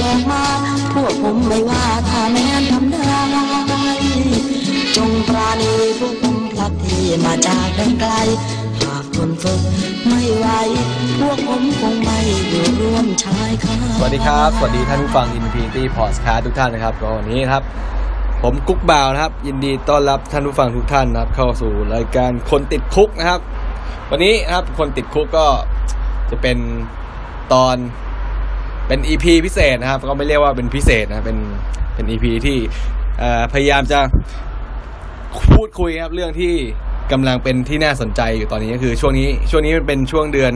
บอกมา พวกผมไม่ว่าถ้าแม่นทำได้ จงปราณีพวกผมพลัดที่มาจากแดนไกล หากทนฝึกไม่ไหวพวกผมคงไม่อยู่ร่วมชายคาสวัสดีครับ สวัสดีท่านผู้ฟัง Infinity Podcast ทุกท่านนะครับก็วันนี้ครับผมกุ๊กบ่าวนะครับ ยินดีต้อนรับท่านผู้ฟังทุกท่านนะครับ เข้าสู่รายการคนติดคุกนะครับ วันนี้นะครับคนติดคุกก็จะเป็นตอน เป็น EP พิเศษนะครับ ก็ไม่เรียกว่าเป็นพิเศษนะ เป็น เป็น EP ที่เอ่พยายามจะพูดคุยครับเรื่องที่กำลังเป็นที่น่าสนใจอยู่ตอนนี้ก็คือช่วงนี้ ช่วงนี้มันเป็นช่วงเดือน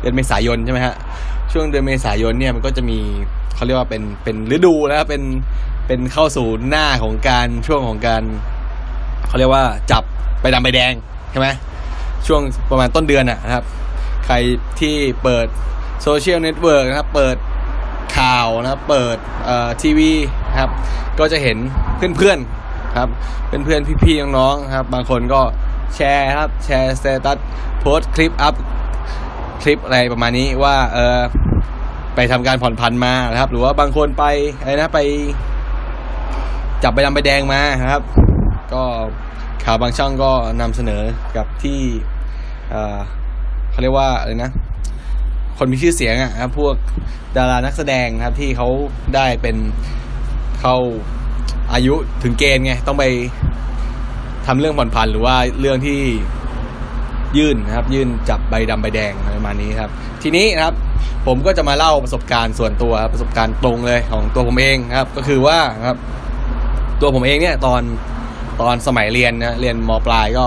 เดือนเมษายนใช่ไหมฮะ ช่วงเดือนเมษายนเนี่ยมันก็จะมีเขาเรียกว่าเป็น เป็นฤดูนะครับเป็น เป็นเข้าสู่หน้าของการช่วงของการเขาเรียกว่าจับใบดำใบแดงใช่ไหมช่วงประมาณต้นเดือนนะครับ ใครที่เปิด social network นะครับ เปิด ข่าวนะครับ เปิดทีวีครับ ก็จะเห็นเพื่อนๆครับ เพื่อนๆพี่ๆน้องๆครับ บางคนก็แชร์ครับ แชร์ status โพสต์คลิปอัปคลิปอะไรประมาณนี้ว่าเออไปทำการผ่อนผันมานะครับ หรือว่าบางคนไปอะไรนะไป จับใบดำใบแดงมานะครับ ก็ข่าวบางช่องก็นำเสนอกับที่เขาเรียกว่าอะไรนะ คนมีชื่อเสียงอะครับพวกดารานักแสดงนะครับที่เขาได้เป็นเข้าอายุถึงเกณฑ์ไงต้องไปทำเรื่องผ่อนผันหรือว่าเรื่องที่ยื่นนะครับ ยื่นจับใบดำใบแดงประมาณนี้ครับ ทีนี้นะครับ ผมก็จะมาเล่าประสบการณ์ส่วนตัวครับประสบการณ์ตรงเลยของตัวผมเองครับ ก็คือว่าครับ ตัวผมเองเนี่ยตอนตอนสมัยเรียนนะเรียนมปลายก็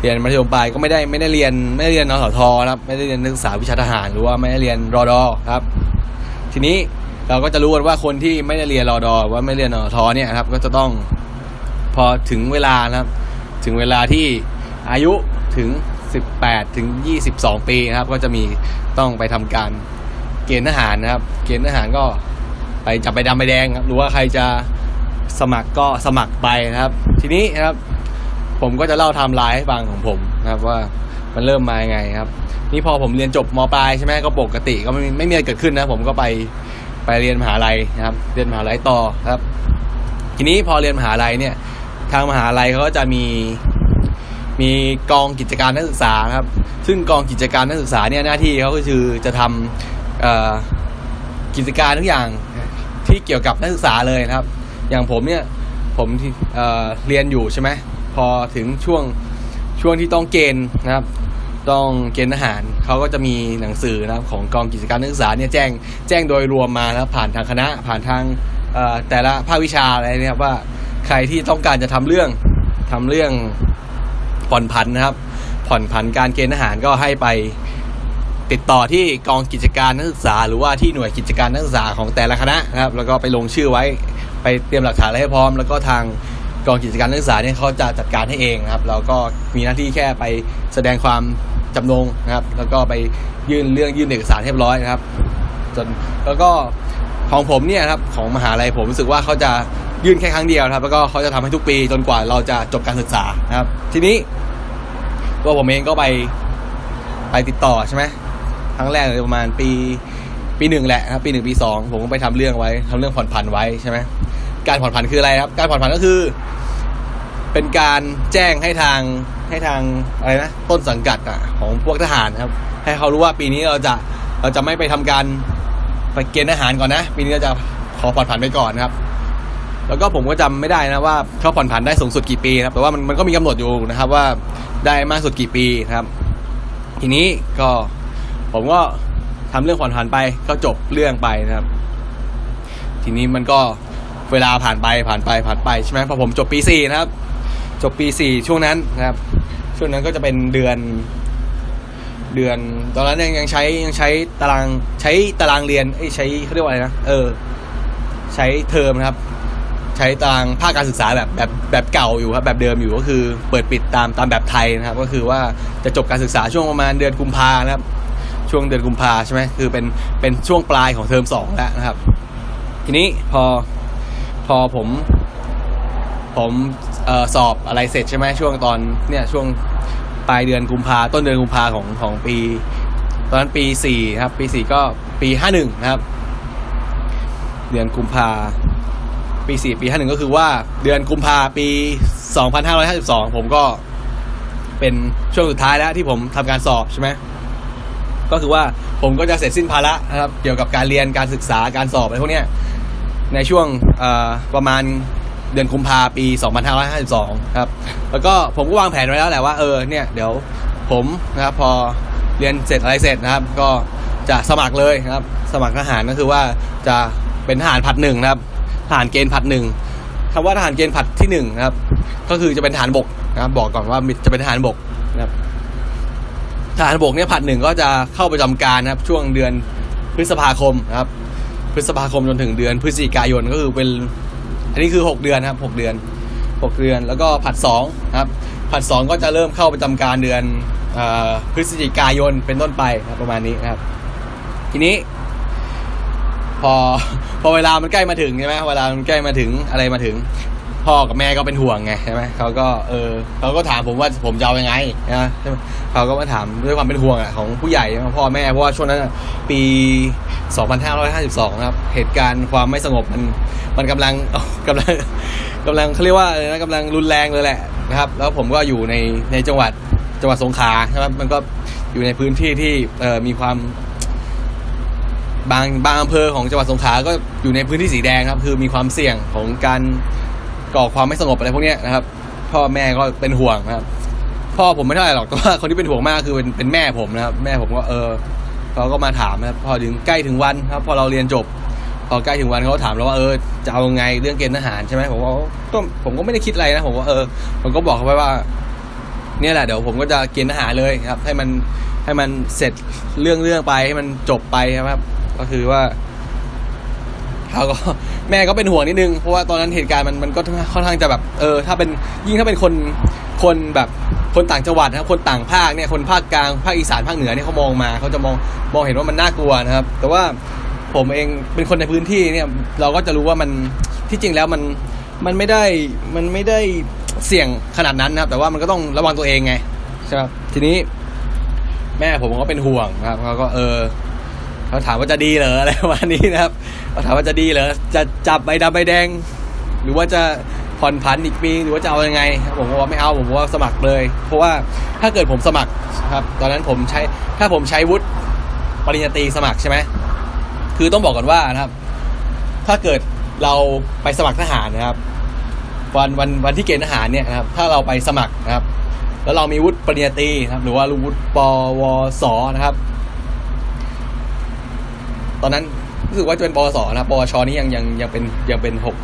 เรียนมัธยมปลายก็ไม่ได้ไม่ได้เรียนไม่ได้เรียนนสทนะครับ ไม่ได้เรียนนักศึกษาวิชาทหารหรือว่าไม่ได้เรียนรอดอครับ ทีนี้เราก็จะรู้กันว่าคนที่ไม่ได้เรียนรอดอว่าไม่เรียนนสทเนี่ยครับ ก็จะต้องพอถึงเวลานะครับ ถึงเวลาที่อายุถึง 18 ถึง 22 ปีนะครับ ก็จะมีต้องไปทำการเกณฑ์ทหารนะครับ เกณฑ์ทหารก็ไปจับไปดำไปแดงครับหรือว่าใครจะสมัครก็สมัครไปนะครับ ทีนี้นะครับ ผมก็จะเล่าไทม์ไลน์ให้ฟังของผมนะครับว่ามันเริ่มมายังไงครับนี่พอผมเรียนจบมปลายใช่ไหมก็ปกติก็ไม่ไม่มีอะไรเกิดขึ้นนะผมก็ไปไปเรียนมหาลัยนะครับ เรียนมหาลัยต่อครับ ทีนี้พอเรียนมหาลัยเนี่ย ทางมหาลัยเขาก็จะมีมีกองกิจการนักศึกษาครับ ซึ่งกองกิจการนักศึกษาเนี่ยหน้าที่เขาก็คือจะทำกิจการทุกอย่างที่เกี่ยวกับนักศึกษาเลยนะครับ อย่างผมเนี่ยผมเเรียนอยู่ใช่ไหม อถึงช่วงช่วงที่ต้องเกณฑ์นะครับ ต้องเกณฑ์ทหารเขาก็จะมีหนังสือนะครับของกองกิจการนักศึกษาเนี่ยแจ้งแจ้งโดยรวมมานะครับผ่านทางคณะผ่านทางแต่ละภาควิชาอะไรเนี่ยครับว่าใครที่ต้องการจะทำเรื่องทำเรื่องผ่อนผันนะครับ ผ่อนผันการเกณฑ์ทหารก็ให้ไปติดต่อที่กองกิจการนักศึกษา หรือว่าที่หน่วยกิจการนักศึกษาของแต่ละคณะนะครับ แล้วก็ไปลงชื่อไว้ไปเตรียมหลักฐานอะไรให้พร้อม แล้วก็ทาง กองกิจการนักศึกษาเนี่ยเขาจะจัดการให้เองนะครับเราก็มีหน้าที่แค่ไปแสดงความจำนงนะครับ แล้วก็ไปยื่นเรื่องยื่นเอกสารเรียบร้อยนะครับ จนแล้วก็ของผมเนี่ยครับของมหาลัยผมรู้สึกว่าเขาจะยื่นแค่ครั้งเดียวครับ แล้วก็เขาจะทำให้ทุกปีจนกว่าเราจะจบการศึกษานะครับ ทีนี้ตัวผมเองก็ไปไปติดต่อใช่ไหมครั้งแรกเลยประมาณปีปีหนึ่งแหละนะครับ ปีหนึ่งปีสองผมก็ไปทำเรื่องไว้ทำเรื่องผ่อนผันไว้ใช่ไหม การผ่อนผันคืออะไรครับ การผ่อนผันก็คือ เป็นการแจ้งให้ทางให้ทางอะไรนะต้นสังกัดอะของพวกทหารครับ ให้เขารู้ว่าปีนี้เราจะเราจะไม่ไปทำการไปเกณฑ์อาหารก่อนนะ ปีนี้เราจะขอผ่อนผันไปก่อนครับ แล้วก็ผมก็จำไม่ได้นะว่าเขาผ่อนผันได้สูงสุดกี่ปีครับแต่ว่ามันมันก็มีกำหนดอยู่นะครับ ว่าได้มากสุดกี่ปีนะครับ ทีนี้ก็ผมก็ทำเรื่องผ่อนผันไปก็จบเรื่องไปนะครับ ทีนี้มันก็ เวลาผ่านไปผ่านไปผ่านไปใช่ไหมพอผมจบปีสี่นะครับ จบปีสี่ช่วงนั้นนะครับ ช่วงนั้นก็จะเป็นเดือน เดือน ตอนนั้นยังยังใช้ยังใช้ตารางใช้ตารางเรียนเอ้ใช้เขาเรียกว่าอะไรนะเออ ใช้เทอมนะครับ ใช้ตารางภาคการศึกษาแบบแบบแบบเก่าอยู่ครับ แบบเดิมอยู่ก็คือ เปิดปิดตามตามแบบไทยนะครับ ก็คือว่าจะจบการศึกษาช่วงประมาณเดือนกุมภานะครับช่วงเดือนกุมภาใช่ไหมคือเป็นเป็นช่วงปลายของเทอมสองแล้วนะครับ ทีนี้พอ พอผม ผมออสอบอะไรเสร็จใช่ไหมช่วงตอนเนี่ยช่วงปลายเดือนกุมภาต้นเดือนกุมภาของของปี ตอนนั้นปีสี่ครับ ปีสี่ก็ปีห้าหนึ่งครับ เดือนกุมภาปีสี่ปีห้าหนึ่งก็คือว่าเดือนกุมภาปีสองพันห้าร้อยห้าสิบสองผมก็เป็นช่วงสุดท้ายแล้วที่ผมทำการสอบใช่ไหมก็คือว่าผมก็จะเสร็จสิ้นภาระนะครับ เกี่ยวกับการเรียนการศึกษาการสอบอะไรพวกเนี้ย ในช่วงประมาณเดือนกุมภาปี 2552 ครับ แล้วก็ผมก็วางแผนไว้แล้วแหละว่าเออเนี่ยเดี๋ยวผมนะครับพอเรียนเสร็จอะไรเสร็จนะครับ ก็จะสมัครเลยนะครับ สมัครทหารก็คือว่าจะเป็นทหารผัดหนึ่งนะครับทหารเกณฑ์ผัดหนึ่งคำว่าทหารเกณฑ์ผัดที่หนึ่งนะครับ ก็คือจะเป็นทหารบกนะครับ บอกก่อนว่าจะเป็นทหารบกนะครับทหารบกเนี่ยผัดหนึ่งก็จะเข้าประจำการนะครับ ช่วงเดือนพฤษภาคมนะครับ ฤษภาคมจนถึงเดือนพฤศจิกายนก็คือเป็น อันนี้คือ 6 เดือนครับ6เดือน 6 เดือนแล้วก็ผัด2ครับผัด 2 ก็จะเริ่มเข้าประจำการเดือนอพฤศจิกายนเป็นต้นไปครับประมาณนี้นะครับ ทีนี้ พอพอเวลามันใกล้มาถึงใช่ไหมเวลามันใกล้มาถึงอะไรมาถึง พ่อกับแม่ก็เป็นห่วงไงใช่ไหมเขาก็เออเขาก็ถามผมว่าผมจะเอายังไงนะเขาก็มาถามด้วยความเป็นห่วงอะของผู้ใหญ่พ่อแม่เพราะว่าช่วงนั้นปี 2552นะครับ เหตุการณ์ความไม่สงบมันมันกำลังกำลังกำลังเขาเรียกว่าอะไรนะกำลังรุนแรงเลยแหละนะครับ แล้วผมก็อยู่ในในจังหวัดจังหวัดสงขลานะครับมันก็อยู่ในพื้นที่ที่เออมีความบางบางอำเภอของจังหวัดสงขลาก็อยู่ในพื้นที่สีแดงครับ คือมีความเสี่ยงของการ ก่อความไม่สงบอะไรพวกนี้นะครับ พ่อแม่ก็เป็นห่วงนะครับ พ่อผมไม่เท่าไหร่หรอกแต่ว่าคนที่เป็นห่วงมากคือเป็นเป็นแม่ผมนะครับ แม่ผมก็เออเขาก็มาถามนะครับ พอถึงใกล้ถึงวันครับ พอเราเรียนจบ พอใกล้ถึงวันเขาถามเราว่าเออจะเอาไงเรื่องเกณฑ์ทหารใช่ไหมผมว่าก็ผมก็ไม่ได้คิดอะไรนะผมว่าเออผมก็บอกเขาไปว่า เนี่ยแหละเดี๋ยวผมก็จะเกณฑ์ทหารเลยครับ ให้มันให้มันเสร็จเรื่องเรื่องไปให้มันจบไปครับ ก็คือว่า เขาก็แม่ก็เป็นห่วงนิดนึง เพราะว่าตอนนั้นเหตุการณ์มันมันก็ค่อนข้างจะแบบเออถ้าเป็นยิ่งถ้าเป็นคนคนแบบคนต่างจังหวัดนะครับคนต่างภาคเนี่ยคนภาคกลางภาคอีสานภาคเหนือเนี่ยเขามองมาเขาจะมองมองเห็นว่ามันน่ากลัวนะครับ แต่ว่าผมเองเป็นคนในพื้นที่เนี่ยเราก็จะรู้ว่ามันที่จริงแล้วมันมันไม่ได้มันไม่ได้เสี่ยงขนาดนั้นนะครับแต่ว่ามันก็ต้องระวังตัวเองไงใช่ไหมทีนี้แม่ผมก็เป็นห่วงนะครับเขาก็เออ เขาถามว่าจะดีเหรออะไรประมาณนี้นะครับเขาถามว่าจะดีเหรอจะจับใบดำใบแดง หรือว่าจะผ่อนผันอีกปีหรือว่าจะเอายังไง ผมว่าไม่เอาผมว่าสมัครเลย เพราะว่าถ้าเกิดผมสมัครครับ ตอนนั้นผมใช้ถ้าผมใช้วุฒิปริญญาตรีสมัครใช่ไหมคือต้องบอกก่อนว่านะครับ ถ้าเกิดเราไปสมัครทหารนะครับ วันวันวันที่เกณฑ์ทหารเนี่ยนะครับ ถ้าเราไปสมัครนะครับ แล้วเรามีวุฒิปริญญาตรีนะครับ หรือว่าวุฒิปวสนะครับ ตอนนั้นรู้สึกว่าจะเป็นปวสนะปวชนี่ยังยังยังเป็นยังเป็นหก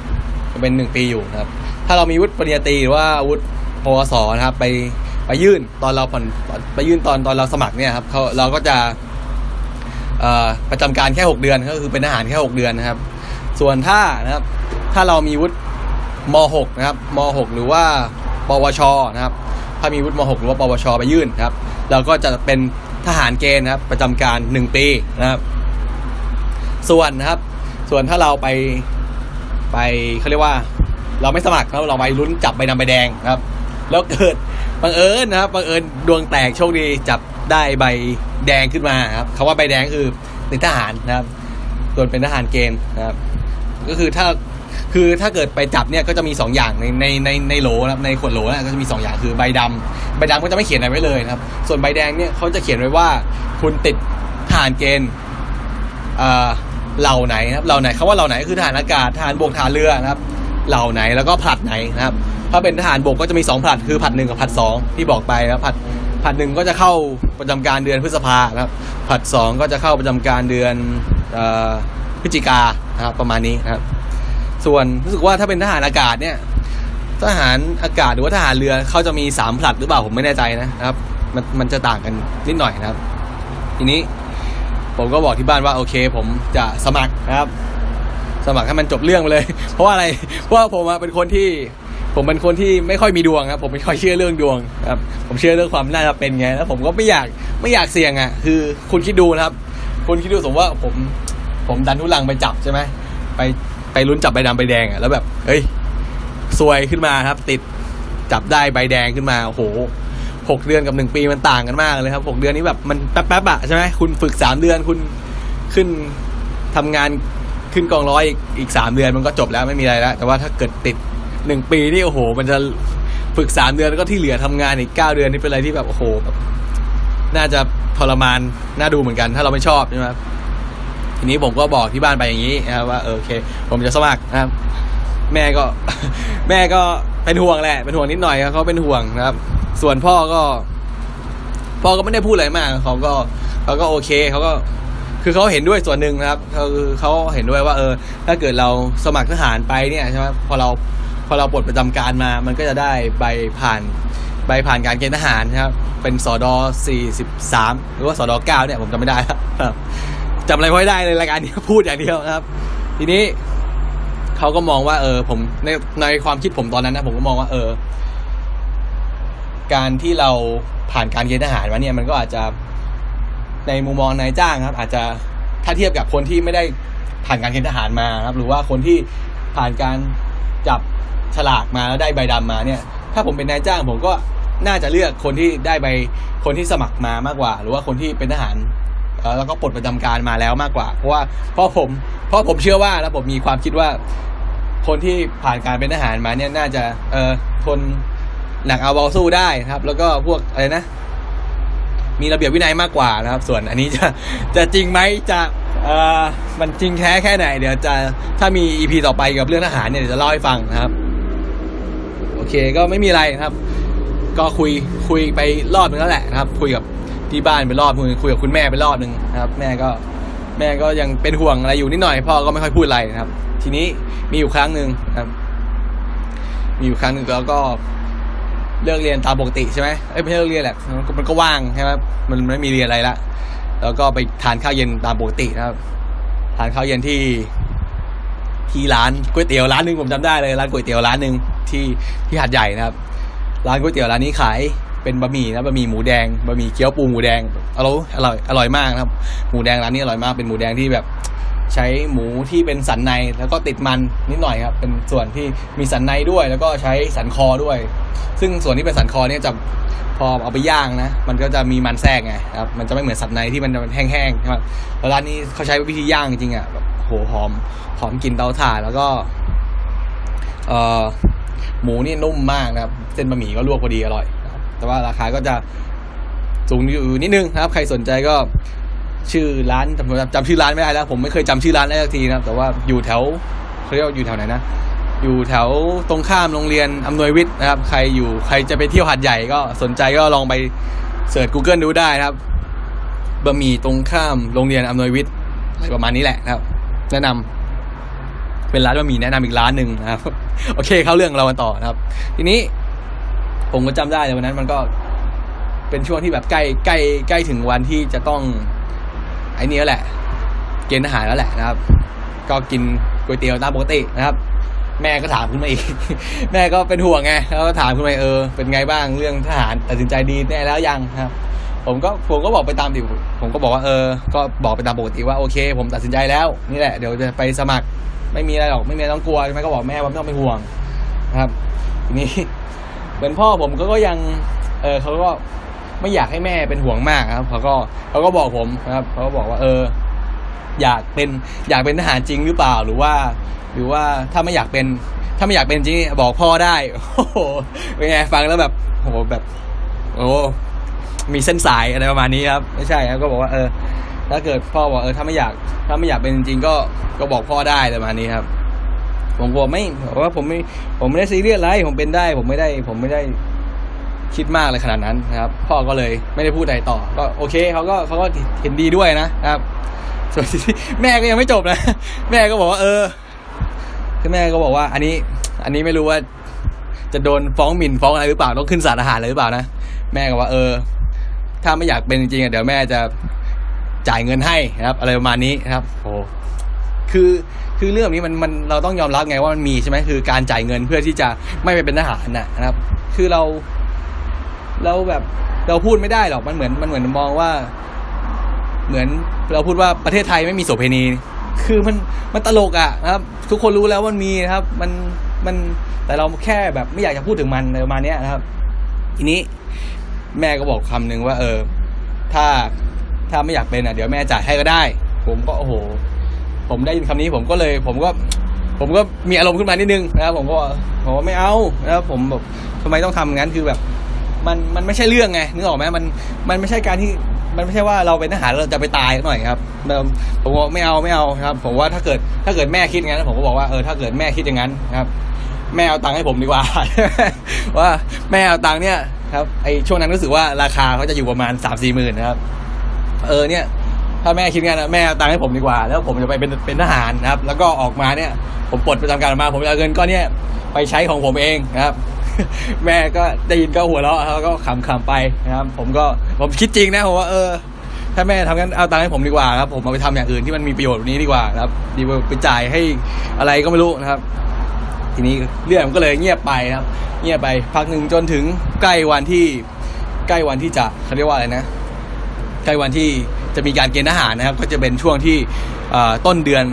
ยังเป็นหนึ่งปีอยู่นะครับ ถ้าเรามีวุฒิปริญญาตรีหรือว่าวุฒิปวสนะครับไปไปยื่นตอนเราผ่อนไปยื่นตอนตอนเราสมัครเนี่ยครับเขาเราก็จะประจำการแค่หกเดือนก็คือเป็นทหารแค่หกเดือนนะครับ ส่วนถ้านะครับถ้าเรามีวุฒิมหกนะครับมหกหรือว่าปวชนะครับ ถ้ามีวุฒิมหกหรือว่าปวช ไปยื่นนะครับ เราก็จะเป็นทหารเกณฑ์นะครับ ประจำการหนึ่งปีนะครับ ส่วนนะครับ ส่วนถ้าเราไปไปเขาเรียกว่า เราไม่สมัครแล้วเราไปลุ้นจับใบดำใบแดงนะครับ แล้วเกิดบังเอิญนะครับบังเอิญดวงแตกโชคดีจับได้ใบแดงขึ้นมาครับคำว่าใบแดงคือเป็นทหารนะครับ ส่วนเป็นทหารเกณฑ์นะครับ ก็คือถ้าคือถ้าเกิดไปจับเนี่ยก็จะมี 2 อย่างในในในในโหลนะครับในขวดโหลนะก็จะมี 2 อย่างคือใบดำใบดำก็จะไม่เขียนอะไรไว้เลยนะครับ ส่วนใบแดงเนี่ยเขาจะเขียนไว้ว่า คุณติดทหารเกณฑ์ เหล่าไหนนะครับเหล่าไหนคาว่าเหล่าไหนคือทหารอากาศทหารบกทหารเรือนะครับ เหล่าไหนแล้วก็ผลัดไหนนะครับ ถ้าเป็นทหารบกก็จะมีสองผลัดคือผลัดหนึ่งกับผลัดสองที่บอกไปนะผลัดผลัดหนึ่งก็จะเข้าประจำการเดือนพฤษภาครับผลัดสองก็จะเข้าประจำการเดือนพฤศจิกานะครับประมาณนี้นะครับ ส่วนรู้สึกว่าถ้าเป็นทหารอากาศเนี่ยทหารอากาศหรือว่าทหารเรือเขาจะมีสามผลัดหรือเปล่าผมไม่แน่ใจนะครับ มันมันจะต่างกันนิดหน่อยนะครับ ทีนี้ ผมก็บอกที่บ้านว่าโอเค ผมจะสมัครนะครับ สมัครให้มันจบเรื่องไปเลย เพราะว่าอะไรเพราะว่าผมเป็นคนที่ ผมเป็นคนที่ไม่ค่อยมีดวงครับ ผมไม่ค่อยเชื่อเรื่องดวงครับ ผมเชื่อเรื่องความน่าจะเป็นไงแล้วผมก็ไม่อยากไม่อยากเสี่ยงอะ คือคุณคิดดูนะครับ คุณคิดดูสมมติว่าผม ผมดันทุลังไปจับใช่ไหมไปไปลุ้นจับใบดำใบแดงอะแล้วแบบเฮ้ยซวยขึ้นมาครับ ติดจับได้ใบแดงขึ้นมาโอ้โห หกเดือนกับหนึ่งปีมันต่างกันมากเลยครับหกเดือนนี้แบบมันแป๊บๆอะใช่ไหมคุณฝึกสามเดือนคุณขึ้นทำงานขึ้นกองร้อยอีกอีกสามเดือนมันก็จบแล้วไม่มีอะไรแล้วแต่ว่าถ้าเกิดติดหนึ่งปีนี่โอ้โห มันจะฝึกสามเดือนแล้วก็ที่เหลือทำงานอีกเก้าเดือนนี่เป็นอะไรที่แบบโอ้โหแบบน่าจะทรมานน่าดูเหมือนกัน ถ้าเราไม่ชอบใช่ไหมทีนี้ผมก็บอกที่บ้านไปอย่างนี้นะครับว่าเออโอเค ผมจะสมัครนะครับ แม่ก็ แม่ก็เป็นห่วงแหละเป็นห่วงนิดหน่อยเขาเป็นห่วงนะครับ ส่วนพ่อก็ พ่อก็ไม่ได้พูดอะไรมากเขาก็เขาก็โอเคเขาก็ คือเขาเห็นด้วยส่วนหนึ่งนะครับเขาเขาเห็นด้วยว่า เออ ถ้าเกิดเราสมัครทหารไปเนี่ยใช่ไหมพอเราพอเราปลดประจำการมา มันก็จะได้ใบผ่านใบผ่านการเกณฑ์ทหารนะครับ เป็นสอดอสี่สิบสามหรือว่าสอดอเก้าเนี่ยผมจำไม่ได้ครับจำอะไรไม่ได้ในรายการนี้พูดอย่างเดียวนะครับ ทีนี้เขาก็มองว่า เออ ผมในในความคิดผมตอนนั้นนะผมก็มองว่าเออ การที่เราผ่านการเกณฑ์ทหารมาเนี่ยมันก็อาจจะในมุมมองนายจ้างครับ อาจจะถ้าเทียบกับคนที่ไม่ได้ผ่านการเกณฑ์ทหารมาครับ หรือว่าคนที่ผ่านการจับฉลากมาแล้วได้ใบดำมาเนี่ย ถ้าผมเป็นนายจ้างผมก็น่าจะเลือกคนที่ได้ใบคนที่สมัครมามากกว่า หรือว่าคนที่เป็นทหารแล้วก็ปลดประจำการมาแล้วมากกว่า เพราะว่าเพราะผมเพราะผมเชื่อว่าแล้วผมมีความคิดว่า คนที่ผ่านการเป็นทหารมาเนี่ยน่าจะเออทน หนักเอาเบาสู้ได้นะครับ แล้วก็พวกอะไรนะ มีระเบียบวินัยมากกว่านะครับ ส่วนอันนี้จะจะจริงไหมจะเออมันจริงแท้แค่ไหน เดี๋ยวจะถ้ามีอีพีต่อไปกับเรื่องทหารเนี่ยเดี๋ยวจะเล่าให้ฟังนะครับ โอเคก็ไม่มีอะไรนะครับ ก็คุยคุยไปรอบนึงแล้วแหละนะครับ คุยกับที่บ้านไปรอบนึงคุยกับคุณแม่ไปรอบนึงนะครับ แม่ก็แม่ก็ยังเป็นห่วงอะไรอยู่นิดหน่อยพ่อก็ไม่ค่อยพูดอะไรนะครับ ทีนี้มีอยู่ครั้งหนึ่งครับ มีอยู่ครั้งหนึ่งแล้วก็ เลิกเรียนตามปกติใช่ไหมเอ้ยไม่ใช่เลิกเรียนแหละมันก็ว่างใช่ไหมมันไม่มีเรียนอะไรละแล้วก็ไปทานข้าวเย็นตามปกตินะครับทานข้าวเย็นที่ที่ร้านก๋วยเตี๋ยวร้านหนึ่งผมจำได้เลยร้านก๋วยเตี๋ยวร้านหนึ่งที่ที่หาดใหญ่นะครับ ร้านก๋วยเตี๋ยวร้านนี้ขายเป็นบะหมี่นะบะหมี่หมูแดงบะหมี่เกี๊ยวปูหมูแดงอร่อยอร่อยอร่อยมากนะครับ หมูแดงร้านนี้อร่อยมากเป็นหมูแดงที่แบบ ใช้หมูที่เป็นสันในแล้วก็ติดมันนิดหน่อยครับ เป็นส่วนที่มีสันในด้วย แล้วก็ใช้สันคอด้วย ซึ่งส่วนที่เป็นสันคอเนี่ยจะพอเอาไปย่างนะ มันก็จะมีมันแทรกไงครับ มันจะไม่เหมือนสันในที่มันจะแห้งๆใช่ไหมแล้วร้านนี้เขาใช้วิธีย่างจริงๆอะแบบโหหอมหอมกลิ่นเตาถ่านแล้วก็เอ่อหมูนี่นุ่มมากนะครับ เส้นบะหมี่ก็ลวกพอดีอร่อย แต่ว่าราคาก็จะสูงอยู่นิดนึงนะครับ ใครสนใจก็ ชื่อร้านจำจำชื่อร้านไม่ได้แล้ว ผมไม่เคยจำชื่อร้านได้สักทีนะครับแต่ว่าอยู่แถวเขาเรียกอยู่แถวไหนนะอยู่แถวตรงข้ามโรงเรียนอำนวยวิทย์นะครับ ใครอยู่ใครจะไปเที่ยวหัดใหญ่ก็สนใจก็ลองไปเสิร์ช Google ดูได้นะครับบะหมี่ตรงข้ามโรงเรียนอำนวยวิทย์อะไรประมาณนี้แหละนะครับ แนะนำเป็นร้านบะหมี่แนะนำอีกร้านหนึ่งนะครับ โอเคเข้าเรื่องเรากันต่อนะครับ ทีนี้ผมก็จำได้ในวันนั้นมันก็เป็นช่วงที่แบบใกล้ใกล้ใกล้ถึงวันที่จะต้อง ไอ้นี่แหละ เกณฑ์ทหารแล้วแหละนะครับ ก็กินก๋วยเตี๋ยวตามปกตินะครับ แม่ก็ถามขึ้นมาอีก แม่ก็เป็นห่วงไงแล้วก็ถามขึ้นมาเออเป็นไงบ้างเรื่องทหารตัดสินใจดีแน่แล้วยังครับ ผมก็ผมก็บอกไปตามดิผมก็บอกว่าเออ ก็บอกไปตามปกติว่าโอเค ผมตัดสินใจแล้วนี่แหละเดี๋ยวจะไปสมัครไม่มีอะไรหรอกไม่มีต้องกลัวใช่ไหมก็บอกแม่ว่าไม่ต้องเป็นห่วงนะครับ ทีนี้เหมือนพ่อผมก็ก็ยัง เออเขาก็ ไม่อยากให้แม่เป็นห่วงมากครับเขาก็เขาก็บอกผมนะครับเขาก็บอกว่า เออ อยากเป็นอยากเป็นทหารจริงหรือเปล่าหรือว่า หรือว่าถ้าไม่อยากเป็น ถ้าไม่อยากเป็นจริงบอกพ่อได้โอ้โหเป็นไงฟังแล้วแบบโอ้โหแบบ โอ้มีเส้นสายอะไรประมาณนี้ครับ ไม่ใช่ครับก็บอกว่าเออ ถ้าเกิดพ่อบอกเออถ้าไม่อยาก ถ้าไม่อยากเป็นจริงก็ก็บอกพ่อได้ประมาณนี้ครับ ผมบอกไม่บอกว่าผมไม่ผมไม่ได้ซีเรียสอะไรผมเป็นได้ ผมไม่ได้ ผมไม่ได้ คิดมากเลยขนาดนั้นนะครับ พ่อก็เลยไม่ได้พูดอะไรต่อ ก็โอเคเขาก็เขาก็เห็นดีด้วยนะครับ ส่วนแม่ก็ยังไม่จบนะ แม่ก็บอกว่า เออคือแม่ก็บอกว่า อันนี้ อันนี้ไม่รู้ว่า จะโดนฟ้องหมิ่นฟ้องอะไรหรือเปล่าต้องขึ้นศาลทหารเลยหรือเปล่านะแม่ก็ว่า เออ ถ้าไม่อยากเป็นจริงๆอะเดี๋ยวแม่จะจ่ายเงินให้นะครับ อะไรประมาณนี้นะครับโอ้คือคือเรื่องนี้มันมันเราต้องยอมรับไงว่ามันมีใช่ไหมคือการจ่ายเงินเพื่อที่จะไม่ไปเป็นทหารน่ะนะครับ คือเรา เราแบบเราพูดไม่ได้หรอกมันเหมือนมันเหมือนมองว่า เหมือนเราพูดว่าประเทศไทยไม่มีโสเภณี คือมันมันตลกอะนะครับ ทุกคนรู้แล้วว่ามันมีนะครับ มันมันแต่เราแค่แบบไม่อยากจะพูดถึงมันในประมาณนี้นะครับ ทีนี้แม่ก็บอกคำหนึ่งว่า เออ ถ้าถ้าไม่อยากเป็นอะเดี๋ยวแม่จ่ายให้ก็ได้ ผมก็โอ้โห ผมได้ยินคำนี้ผมก็เลย ผมก็ ผมก็มีอารมณ์ขึ้นมานิดนึงนะครับ ผมก็ผมว่าไม่เอานะครับผมแบบทำไมต้องทำงั้นคือแบบ มันมันไม่ใช่เรื่องไงนึกออกไหมมันมันไม่ใช่การที่มันไม่ใช่ว่าเราเป็นทหารเราจะไปตายหน่อยครับผมบอกไม่เอาไม่เอาครับ ผมว่าถ้าเกิดถ้าเกิดแม่คิดงั้นผมก็บอกว่าเออถ้าเกิดแม่คิดอย่างนั้นครับ แม่เอาตังค์ให้ผมดีกว่า ว่าแม่เอาตังค์เนี่ยครับไอช่วงนั้นรู้สึกว่าราคาเขาจะอยู่ประมาณสามสี่หมื่นนะครับ เออเนี่ย ถ้าแม่คิดงั้นแม่เอาตังค์ให้ผมดีกว่า แล้วผมจะไปเป็นเป็นทหารนะครับ แล้วก็ออกมาเนี่ย ผมปลดประจำการออกมา ผมจะเอาเงินก้อนเนี้ยไปใช้ของผมเองนะครับ แม่ก็ได้ยินก็หัวเราะแล้วก็ขำๆไปนะครับ ผมก็ผมคิดจริงนะผมว่าเออ ถ้าแม่ทำงั้นเอาตังค์ให้ผมดีกว่าครับ ผมเอาไปทำอย่างอื่นที่มันมีประโยชน์นี้ดีกว่าครับ ดีกว่าไปจ่ายให้อะไรก็ไม่รู้นะครับ ทีนี้เรื่องมันก็เลยเงียบไปนะครับ เงียบไปพักหนึ่งจนถึงใกล้วันที่ใกล้วันที่จะเขาเรียกว่าอะไรนะใกล้วันที่จะมีการเกณฑ์ทหารนะครับ ก็จะเป็นช่วงที่ต้นเดือน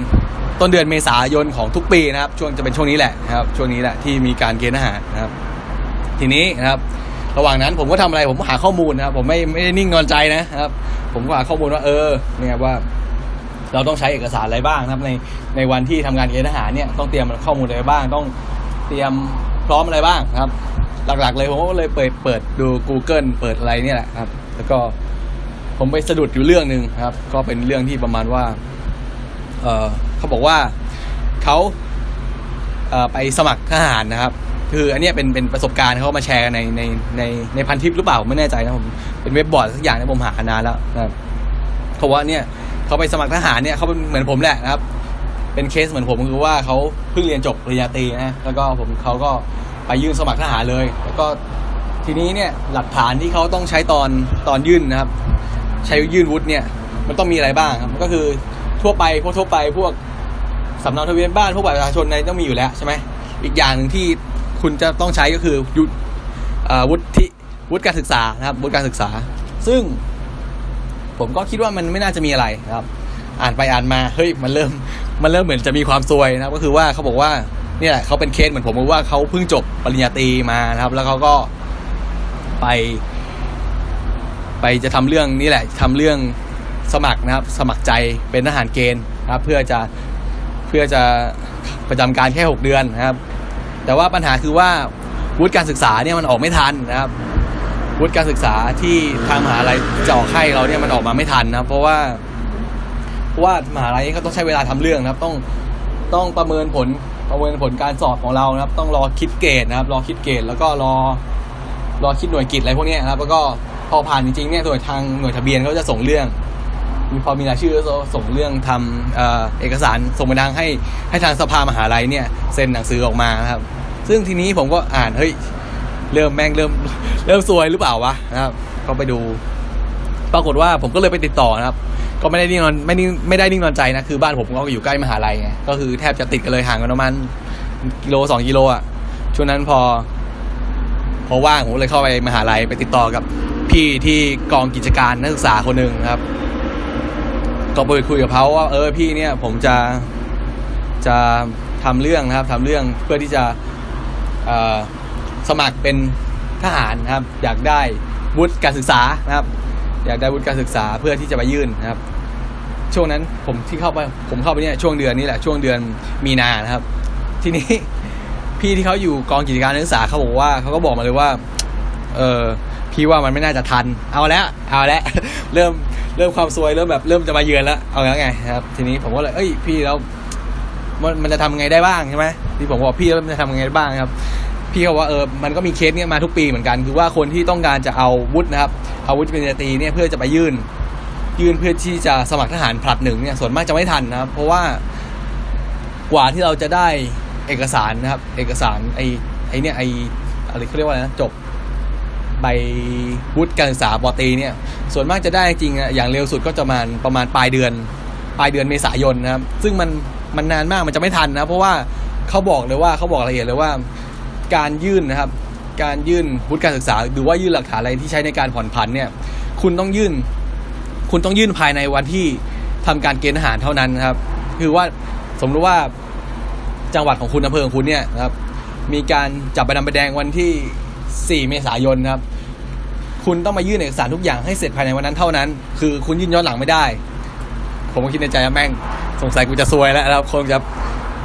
ต้นเดือนเมษายนของทุกปีนะครับ ช่วงจะเป็นช่วงนี้แหละนะครับ ช่วงนี้แหละที่มีการเกณฑ์ทหารนะครับ ทีนี้นะครับ ระหว่างนั้นผมก็ทำอะไรผมหาข้อมูลนะครับ ผมไม่ไม่ได้นิ่งนอนใจนะครับ ผมก็หาข้อมูลว่า เออ เนี่ยว่า เราต้องใช้เอกสารอะไรบ้างนะครับ ในในวันที่ทำงานเกณฑ์ทหารเนี่ยต้องเตรียมข้อมูลอะไรบ้าง ต้องเตรียมพร้อมอะไรบ้างครับ หลักๆ เลยผมก็เลยเปิดเปิดดู Google เปิดอะไรเนี่ยแหละครับ แล้วก็ผมไปสะดุดอยู่เรื่องหนึ่งครับ ก็เป็นเรื่องที่ประมาณว่า เออเขาบอกว่าเขาเไปสมัครทหารนะครับ คืออันนี้เป็นเป็นประสบการณ์เขามาแชร์ในในในในพันทิปหรือเปล่าไม่แน่ใจนะผมเป็นเว็บบอร์ดสักอย่างที่ผมหานานแล้วนะเพราะว่าเนี่ยเขาไปสมัครทหารเนี่ยเขาเป็นเหมือนผมแหละนะครับ เป็นเคสเหมือนผมคือว่าเขาเพิ่งเรียนจบปริญญาตรีนะแล้วก็ผมเขาก็ไปยื่นสมัครทหารเลย แล้วก็ทีนี้เนี่ยหลักฐานที่เขาต้องใช้ตอนตอนยื่นนะครับ ใช้ยื่นวุฒิเนี่ย มันต้องมีอะไรบ้างครับก็คือทั่วไปพวกทั่วไปพวกสำเนาทะเบียนบ้านพวกบัตรประชาชนในต้องมีอยู่แล้วใช่ไหมอีกอย่างหนึ่งที่ คุณจะต้องใช้ก็คือยุวุฒิวุฒิการศึกษานะครับวุฒิการศึกษา ซึ่ง ผมก็คิดว่ามันไม่น่าจะมีอะไรนะครับ อ่านไปอ่านมาเฮ้ยมันเริ่มมันเริ่มเหมือนจะมีความซวยนะครับ ก็คือว่าเขาบอกว่าเนี่ยเขาเป็นเคสเหมือนผมว่าเขาเพิ่งจบปริญญาตรีมานะครับ แล้วเขาก็ไป ไปจะทำเรื่องนี่แหละทำเรื่องสมัครนะครับ สมัครใจเป็นทหารเกณฑ์นะครับ เพื่อจะเพื่อจะประจำการแค่หกเดือนนะครับ แต่ว่าปัญหาคือว่าวุฒิการศึกษาเนี่ยมันออกไม่ทันนะครับ วุฒิการศึกษาที่ทางมหาลัยจะออกให้เราเนี่ยมันออกมาไม่ทันนะเพราะว่าเพราะว่ามหาลัยเขาต้องใช้เวลาทำเรื่องนะครับ ต้องต้องประเมินผลประเมินผลการสอบของเรานะครับ ต้องรอคิดเกรดนะครับ รอคิดเกรดแล้วก็รอรอคิดหน่วยกิจอะไรพวกนี้นะครับ แล้วก็พอผ่านจริงๆเนี่ยโดยทางหน่วยทะเบียนเขาจะส่งเรื่อง พอมีรายชื่อส่งเรื่องทำเอกสารส่งไปทางให้ให้ทางสภามหาลัยเนี่ยเซ็นหนังสือออกมาครับ ซึ่งทีนี้ผมก็อ่านเฮ้ยเริ่มแม่งเริ่มเริ่มซวยหรือเปล่าวะนะครับก็ไปดู ปรากฏว่าผมก็เลยไปติดต่อนะครับ ก็ไม่ได้นิ่งนอนไม่นิ่งไม่ได้นิ่งนอนใจนะคือบ้านผมก็อยู่ใกล้มหาลัยไงก็คือแทบจะติดกันเลยห่างกันประมาณกิโลสองกิโลอะช่วงนั้นพอ พอว่างผมเลยเข้าไปมหาลัยไปติดต่อกับพี่ที่กองกิจการนักศึกษาคนหนึ่งครับ ก็ไปคุยกับเขาว่าเออพี่เนี่ยผมจะจะทำเรื่องนะครับทำเรื่องเพื่อที่จะสมัครเป็นทหารนะครับ อยากได้วุฒิการศึกษานะครับ อยากได้วุฒิการศึกษาเพื่อที่จะไปยื่นนะครับ ช่วงนั้นผมที่เข้าไปผมเข้าไปเนี่ยช่วงเดือนนี้แหละช่วงเดือนมีนานะครับ ทีนี้พี่ที่เขาอยู่กองกิจการนักศึกษาเขาบอกว่าเขาก็บอกมาเลยว่า เออ พี่ว่ามันไม่น่าจะทัน เอาแล้ว เอาแล้ว เริ่ม เริ่มความซวย เริ่มแบบ เริ่มจะมาเยือนแล้ว เอาแล้วไงครับ ทีนี้ผมก็เลย เอ้ย พี่แล้วมันมันจะทำไงได้บ้างใช่ไหมที่ผมบอกพี่แล้วมันจะทำไงได้บ้างครับ พี่เขาว่าเออ มันก็มีเคสเนี้ยมาทุกปีเหมือนกัน คือว่าคนที่ต้องการจะเอาวุฒินะครับเอาวุฒิปริญญาตรีเนี่ยเพื่อจะไปยื่น ยื่นเพื่อที่จะสมัครทหารผลัดหนึ่งเนี่ย ส่วนมากจะไม่ทันนะครับ เพราะว่ากว่าที่เราจะได้เอกสารนะครับ เอกสารไอไอเนี่ยไออะไรเขาเรียกว่าอะไรนะจบ ใบวุฒิการศึกษาปตีเนี่ย ส่วนมากจะได้จริงอะอย่างเร็วสุดก็จะมาประมาณปลายเดือน ปลายเดือนเมษายนนะครับ ซึ่งมันมันนานมากมันจะไม่ทันนะ เพราะว่าเขาบอกเลยว่าเขาบอกละเอียดเลยว่า การยื่นนะครับ การยื่นวุฒิการศึกษาหรือว่ายื่นหลักฐานอะไรที่ใช้ในการผ่อนผันเนี่ย คุณต้องยื่น คุณต้องยื่นภายในวันที่ทำการเกณฑ์ทหารเท่านั้นครับ คือว่าสมมติว่าจังหวัดของคุณอำเภอของคุณเนี่ยนะครับมีการจับใบดำใบแดงวันที่ 4 เมษายนครับ คุณต้องมายื่นเอกสารทุกอย่างให้เสร็จภายในวันนั้นเท่านั้น คือคุณยื่นย้อนหลังไม่ได้ ผมก็คิดในใจว่าแม่ง สงสัยกูจะซวยแล้วนะครับคงจะ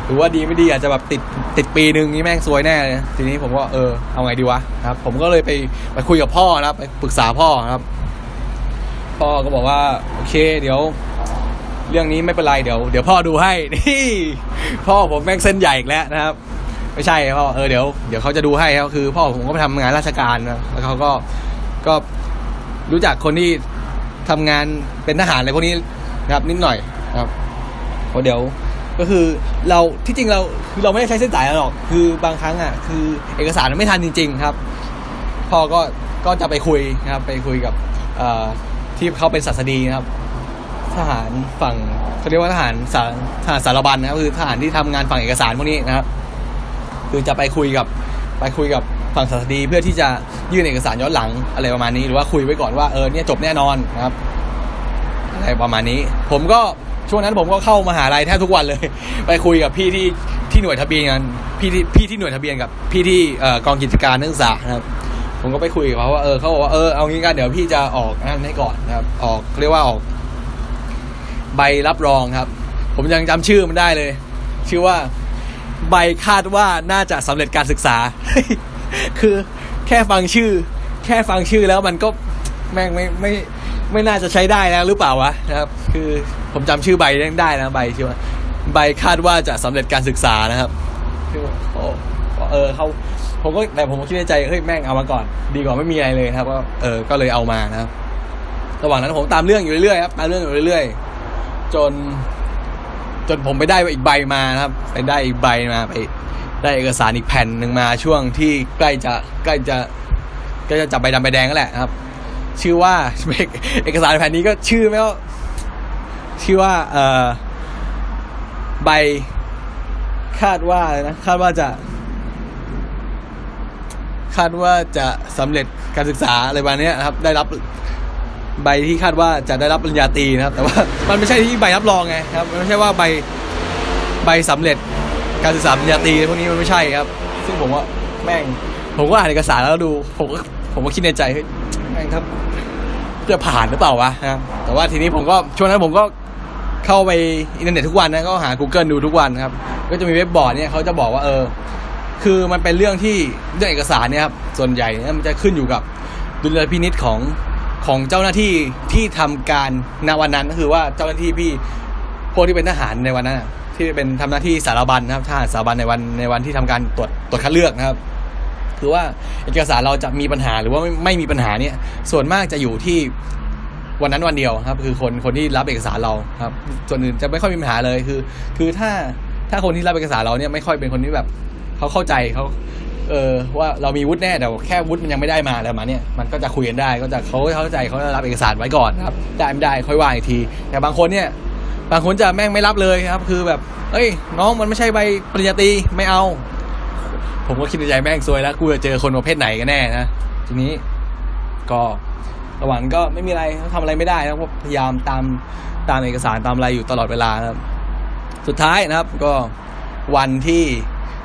หรือว่าดีไม่ดีอาจจะแบบติดติดปีหนึ่งนี่แม่งซวยแน่เลยทีนี้ผมก็เออเอาไงดีวะครับ ผมก็เลยไปไปคุยกับพ่อนะครับ ไปปรึกษาพ่อครับ พ่อก็บอกว่า โอเค เดี๋ยว เรื่องนี้ไม่เป็นไรเดี๋ยว เดี๋ยวพ่อดูให้นี่พ่อผมแม่งเส้นใหญ่อีกแล้วนะครับ ไม่ใช่พ่อเออเดี๋ยวเดี๋ยวเขาจะดูให้ครับคือพ่อผมก็ไปทำงานราชการนะแล้วเขาก็ก็รู้จักคนที่ทำงานเป็นทหารอะไรพวกนี้นะครับ นิดหน่อยนะครับเพราะเดี๋ยวก็คือเราที่จริงเราคือเราไม่ได้ใช้เส้นสายหรอก คือบางครั้งอะ คือเอกสารมันไม่ทันจริง ๆ ครับพ่อก็ก็จะไปคุยนะครับ ไปคุยกับที่เขาเป็นศาสดีนะครับ ทหารฝั่งเขาเรียกว่าทหารสารทหารสารบัญนะครับคือทหารที่ทำงานฝั่งเอกสารพวกนี้นะครับ คือจะไปคุยกับไปคุยกับฝั่งศาสดีเพื่อที่จะยื่นเอกสารย้อนหลังอะไรประมาณนี้ หรือว่าคุยไว้ก่อนว่าเออเนี่ยจบแน่นอนนะครับอะไรประมาณนี้ ผมก็ช่วงนั้นผมก็เข้ามาหาลัยแทบทุกวันเลย ไปคุยกับพี่ที่ที่หน่วยทะเบียนกันพี่ที่พี่ที่หน่วยทะเบียนกับพี่ที่อกองกิจการนักศึกษานะครับ ผมก็ไปคุยกับเขาว่าเออเขาบอกว่าเออเอางี้กันเดี๋ยวพี่จะออกนั่นให้ก่อนนะครับ ออกเรียกว่าออก ใบรับรองครับ ผมยังจำชื่อมันได้เลย ชื่อว่า ใบคาดว่าน่าจะสำเร็จการศึกษา คือแค่ฟังชื่อ แค่ฟังชื่อแล้วมันก็แม่งไม่ไม่ไม่น่าจะใช้ได้แล้วหรือเปล่าวะนะครับ คือผมจำชื่อใบได้นะใบชื่อว่าใบคาดว่าจะสำเร็จการศึกษานะครับคือโอ้เออเขาผมก็แต่ผมก็คิดในใจเฮ้ยแม่งเอามาก่อน ดีกว่าไม่มีอะไรเลยครับก็เออก็เลยเอามานะครับ ระหว่างนั้นผมตามเรื่องอยู่เรื่อยๆครับตามเรื่องอยู่เรื่อยๆ จน จนผมไปได้อีกใบมานะครับ ไปได้อีกใบมาไป ได้เอกสารอีกแผ่นหนึ่งมาช่วงที่ใกล้จะใกล้จะใกล้จะจับใบดำใบแดงนั่นแหละครับ ชื่อว่าเอกสารแผ่นนี้ก็ชื่อไม่ว่าชื่อว่าเอ่อใบคาดว่านะคาดว่าจะคาดว่าจะสำเร็จการศึกษาอะไรประมาณนี้นะครับ ได้รับ ใบที่คาดว่าจะได้รับปริญญาตรีนะครับ แต่ว่ามันไม่ใช่ที่ใบรับรองไงครับมันไม่ใช่ว่าใบใบสำเร็จการศึกษาปริญญาตรีพวกนี้มันไม่ใช่ครับ ซึ่งผมว่าแม่ง ผมก็อ่านเอกสารแล้วดู ผมก็ผมก็คิดในใจเฮ้ยแม่งครับ จะผ่านหรือเปล่าวะนะครับแต่ว่าทีนี้ผมก็ช่วงนั้นผมก็เข้าไปอินเทอร์เน็ตทุกวันนะก็หา Google ดูทุกวันนะครับ ก็จะมีเว็บบอร์ดเนี่ยเขาจะบอกว่าเออ คือมันเป็นเรื่องที่เรื่องเอกสารเนี่ยครับส่วนใหญ่เนี่ยมันจะขึ้นอยู่กับดุลยพินิจของ ของเจ้าหน้าที่ที่ทำการณวันนั้นก็คือว่าเจ้าหน้าที่พี่พวกที่เป็นทหารในวันนั้นที่เป็นทำหน้าที่สารบัญนะครับทหารสารบัญในวันในวันที่ทำการตรวจตรวจคัดเลือกนะครับ คือว่าเอกสารเราจะมีปัญหาหรือว่าไม่ไม่มีปัญหาเนี่ย ส่วนมากจะอยู่ที่วันนั้นวันเดียวครับ คือคนคนที่รับเอกสารเราครับ ส่วนอื่นจะไม่ค่อยมีปัญหาเลยคือ คือถ้าถ้าคนที่รับเอกสารเราเนี่ยไม่ค่อยเป็นคนที่แบบเขาเข้าใจเขา เออว่าเรามีวุฒิแน่แต่แค่วุฒิมันยังไม่ได้มาอะไรมาเนี้ยมันก็จะคุยกันได้ก็จะเขาเข้าใจเขาจะรับเอกสารไว้ก่อนครับได้ไม่ได้ค่อยว่าอีกที แต่บางคนเนี่ยบางคนจะแม่งไม่รับเลยครับ คือแบบ เอ้ย น้องมันไม่ใช่ใบปริญญาตรีไม่เอา ผมก็คิดในใจแม่งซวยแล้วกูจะเจอคนประเภทไหนกันแน่นะทีนี้ก็ระหว่างนั้นก็ไม่มีอะไรทำอะไรไม่ได้นะพยายามตามตามเอกสารตามอะไรอยู่ตลอดเวลาครับ สุดท้ายนะครับ ก็วันที่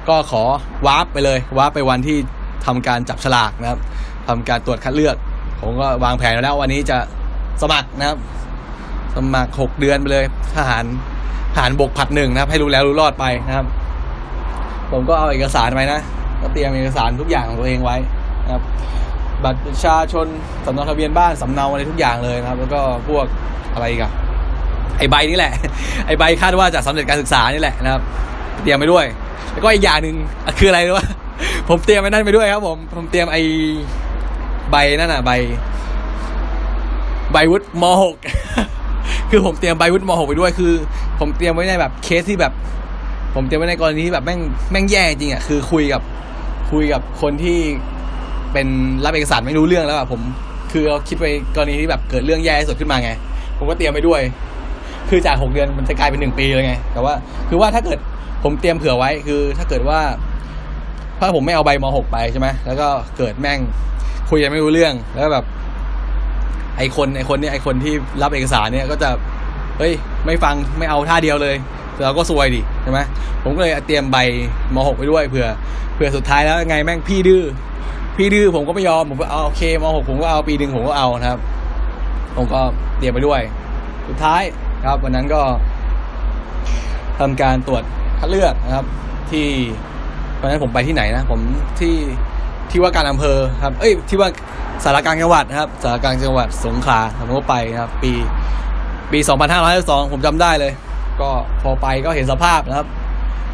ก็ขอวาร์ปไปเลยวาร์ปไปวันที่ทำการจับฉลากนะครับทำการตรวจคัดเลือก ผมก็วางแผนแล้ววันนี้จะสมัครนะครับ สมัครหกเดือนไปเลยทหารทหารบกผัดหนึ่งนะครับ ให้รู้แล้วรู้รอดไปนะครับ ผมก็เอาเอกสารไปนะก็เตรียมเอกสารทุกอย่างของตัวเองไว้นะครับ บัตรประชาชนสำเนาทะเบียนบ้านสำเนาอะไรทุกอย่างเลยนะครับ แล้วก็พวกอะไรกันไอใบนี่แหละ ไอใบคาดว่าจะสำเร็จการศึกษานี่แหละนะครับ เตรียมไปด้วย แล้วก็อีกอย่างหนึ่งคืออะไรรู้ป่ะผมเตรียมไปนั่นไปด้วยครับผม ผมเตรียมไอใบนั่นน่ะ ใบ ใบวุฒิมหกคือผมเตรียมใบวุฒิมหกไปด้วยคือ ผมเตรียมไว้ในแบบเคสที่แบบ ผมเตรียมไว้ในกรณีที่แบบแม่งแม่งแย่จริงอะคือคุยกับคุยกับคนที่เป็นรับเอกสารไม่รู้เรื่องแล้วอะผมคือเราคิดไปกรณีที่แบบเกิดเรื่องแย่ที่สุดขึ้นมาไง ผมก็เตรียมไปด้วย คือจากหกเดือนมันจะกลายเป็นหนึ่งปีเลยไง แต่ว่า คือว่าถ้าเกิด ผมเตรียมเผื่อไว้คือ ถ้าเกิดว่าถ้าผมไม่เอาใบมหกไปใช่ไหมแล้วก็เกิดแม่งคุยกันไม่รู้เรื่องแล้วแบบ ไอคนไอคนเนี่ยไอคนที่รับเอกสารเนี่ยก็จะเฮ้ย ไม่ฟังไม่เอาท่าเดียวเลยเราก็ซวยดิใช่ไหมผมก็เลยเตรียมใบมหกไปด้วยเผื่อเผื่อสุดท้ายแล้วไงแม่งพี่ดื้อพี่ดื้อผมก็ไม่ยอมผมก็เอาโอเคมหกผมก็เอาปีหนึ่งผมก็เอานะครับ ผมก็เตรียมไปด้วย สุดท้ายครับวันนั้นก็ทำการตรวจ คัดเลือกนะครับ ที่วันนั้นผมไปที่ไหนนะ ผมที่ที่ว่าการอำเภอครับ เอ้ยที่ว่าสารกลางจังหวัดนะครับ สารกลางจังหวัดสงขลาผมก็ไปนะครับ ปีปี 2552 ผมจำได้เลย ก็พอไปก็เห็นสภาพนะครับ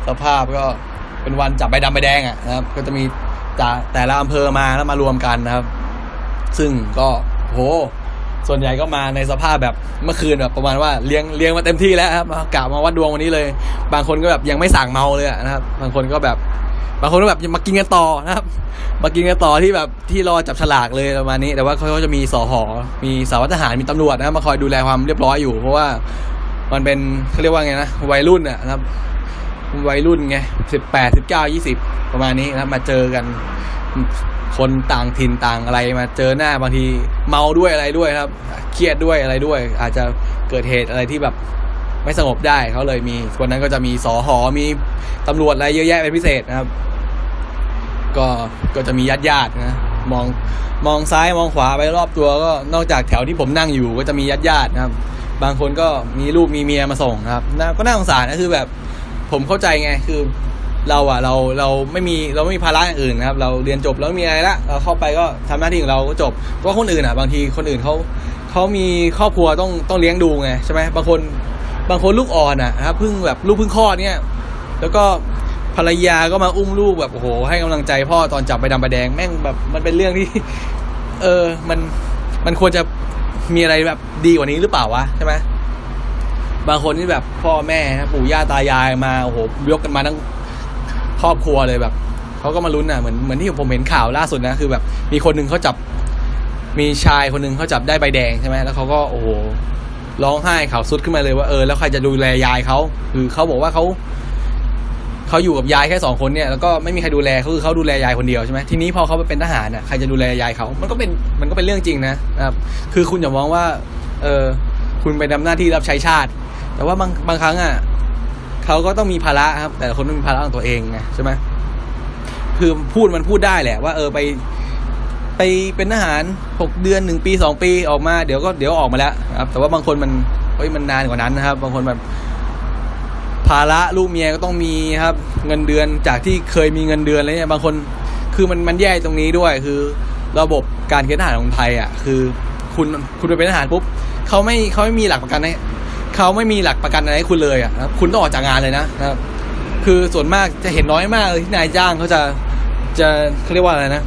สภาพก็เป็นวันจับใบดำใบแดงอะนะครับ ก็จะมีจากแต่ละอำเภอมาแล้วมารวมกันนะครับ ซึ่งก็โห ส่วนใหญ่ก็มาในสภาพแบบเมื่อคืนแบบประมาณว่าเลี้ยงเลี้ยงมาเต็มที่แล้วครับกะมาวัดดวงวันนี้เลย บางคนก็แบบยังไม่สั่งเมาเลยนะครับ บางคนก็แบบ บางคนก็แบบมากินกันต่อนะครับ มากินกันต่อที่แบบที่รอจับฉลากเลยประมาณนี้ แต่ว่าเขาก็จะมีสอหอมีสารวัตทหารมีตำรวจนะครับมาคอยดูแลความเรียบร้อยอยู่ เพราะว่ามันเป็นเขาเรียกว่าไงนะวัยรุ่นอะนะครับวัยรุ่นไงสิบแปดสิบเก้ายี่สิบประมาณนี้นะมาเจอกัน คนต่างถิ่นต่างอะไรมาเจอหน้าบางทีเมาด้วยอะไรด้วยครับ เครียดด้วยอะไรด้วย อาจจะเกิดเหตุอะไรที่แบบไม่สงบได้เขาเลยมีวันนั้นก็จะมีสอหอมีตำรวจอะไรเยอะแยะเป็นพิเศษนะครับ ก็ก็จะมีญาติญาตินะมองมองซ้ายมองขวาไปรอบตัวก็นอกจากแถวที่ผมนั่งอยู่ก็จะมีญาติญาตินะครับ บางคนก็มีลูกมีเมียมาส่งนะครับน่าก็น่าสงสารนะคือแบบผมเข้าใจไงคือ เราอะเราเราไม่มีเราไม่มีภาระอย่างอื่นนะครับ เราเรียนจบแล้วมีอะไรละเราเข้าไปก็ทำหน้าที่ของเราก็จบเพราคนอื่นอะบางทีคนอื่นเขาเขามีครอบครัวต้องต้องเลี้ยงดูไงใช่ไหมบางคนบางคนลูกอ่อนอะนะครับเพิ่งแบบลูกเพิ่งคลอดเนี่ย แล้วก็ภรรยาก็มาอุ้มลูกแบบโอ้โหให้กำลังใจพ่อตอนจับใบดำใบแดงแม่งแบบมันเป็นเรื่องที่ เออมันมันควรจะมีอะไรแบบดีกว่านี้หรือเปล่าวะใช่ไหมบางคนที่แบบพ่อแม่ปู่ย่าตายายมาโอ้โหยกกันมาทั้ง ครอบครัวเลยแบบเขาก็มาลุ้นอะเหมือนเหมือนที่ผมเห็นข่าวล่าสุดนะคือแบบ มีคนหนึ่งเขาจับ มีชายคนหนึ่งเขาจับได้ใบแดงใช่ไหมแล้วเขาก็โอ้โหร้องไห้ข่าวสุดขึ้นมาเลยว่าเออแล้วใครจะดูแลยายเขาคือเขาบอกว่าเขาเขาอยู่กับยายแค่สองคนเนี่ยแล้วก็ไม่มีใครดูแลเขาคือเขาดูแลยายคนเดียวใช่ไหมทีนี้พอเขาไปเป็นทหารน่ะใครจะดูแลยายเขามันก็เป็นมันก็เป็นเรื่องจริงนะครับ คือคุณอย่ามองว่า เออคุณไปทำหน้าที่รับใช้ชาติ แต่ว่าบางบางครั้งอะ เขาก็ต้องมีภาระครับ แต่คนต้องมีภาระของตัวเองไงใช่ไหมคือพูดมันพูดได้แหละ ว่า เออไป ไปเป็นทหารหกเดือนหนึ่งปีสองปีออกมาเดี๋ยวก็เดี๋ยวออกมาแล้วครับ แต่ว่าบางคนมันเฮ้ยมันนานกว่านั้นนะครับ บางคนแบบภาระลูกเมียก็ต้องมีครับ เงินเดือนจากที่เคยมีเงินเดือนอะไรเนี่ยบางคนคือมันมันแย่ตรงนี้ด้วยคือ ระบบการเกณฑ์ทหารของไทยอะ คือ คุณคุณไปเป็นทหารปุ๊บเขาไม่เขาไม่มีหลักประกันให้ เขาไม่มีหลักประกันอะไรให้คุณเลยอะครับคุณต้องออกจากงานเลยนะนะครับ คือส่วนมากจะเห็นน้อยมากเลยที่นายจ้างเขาจะจะเขาเรียกว่าอะไรนะ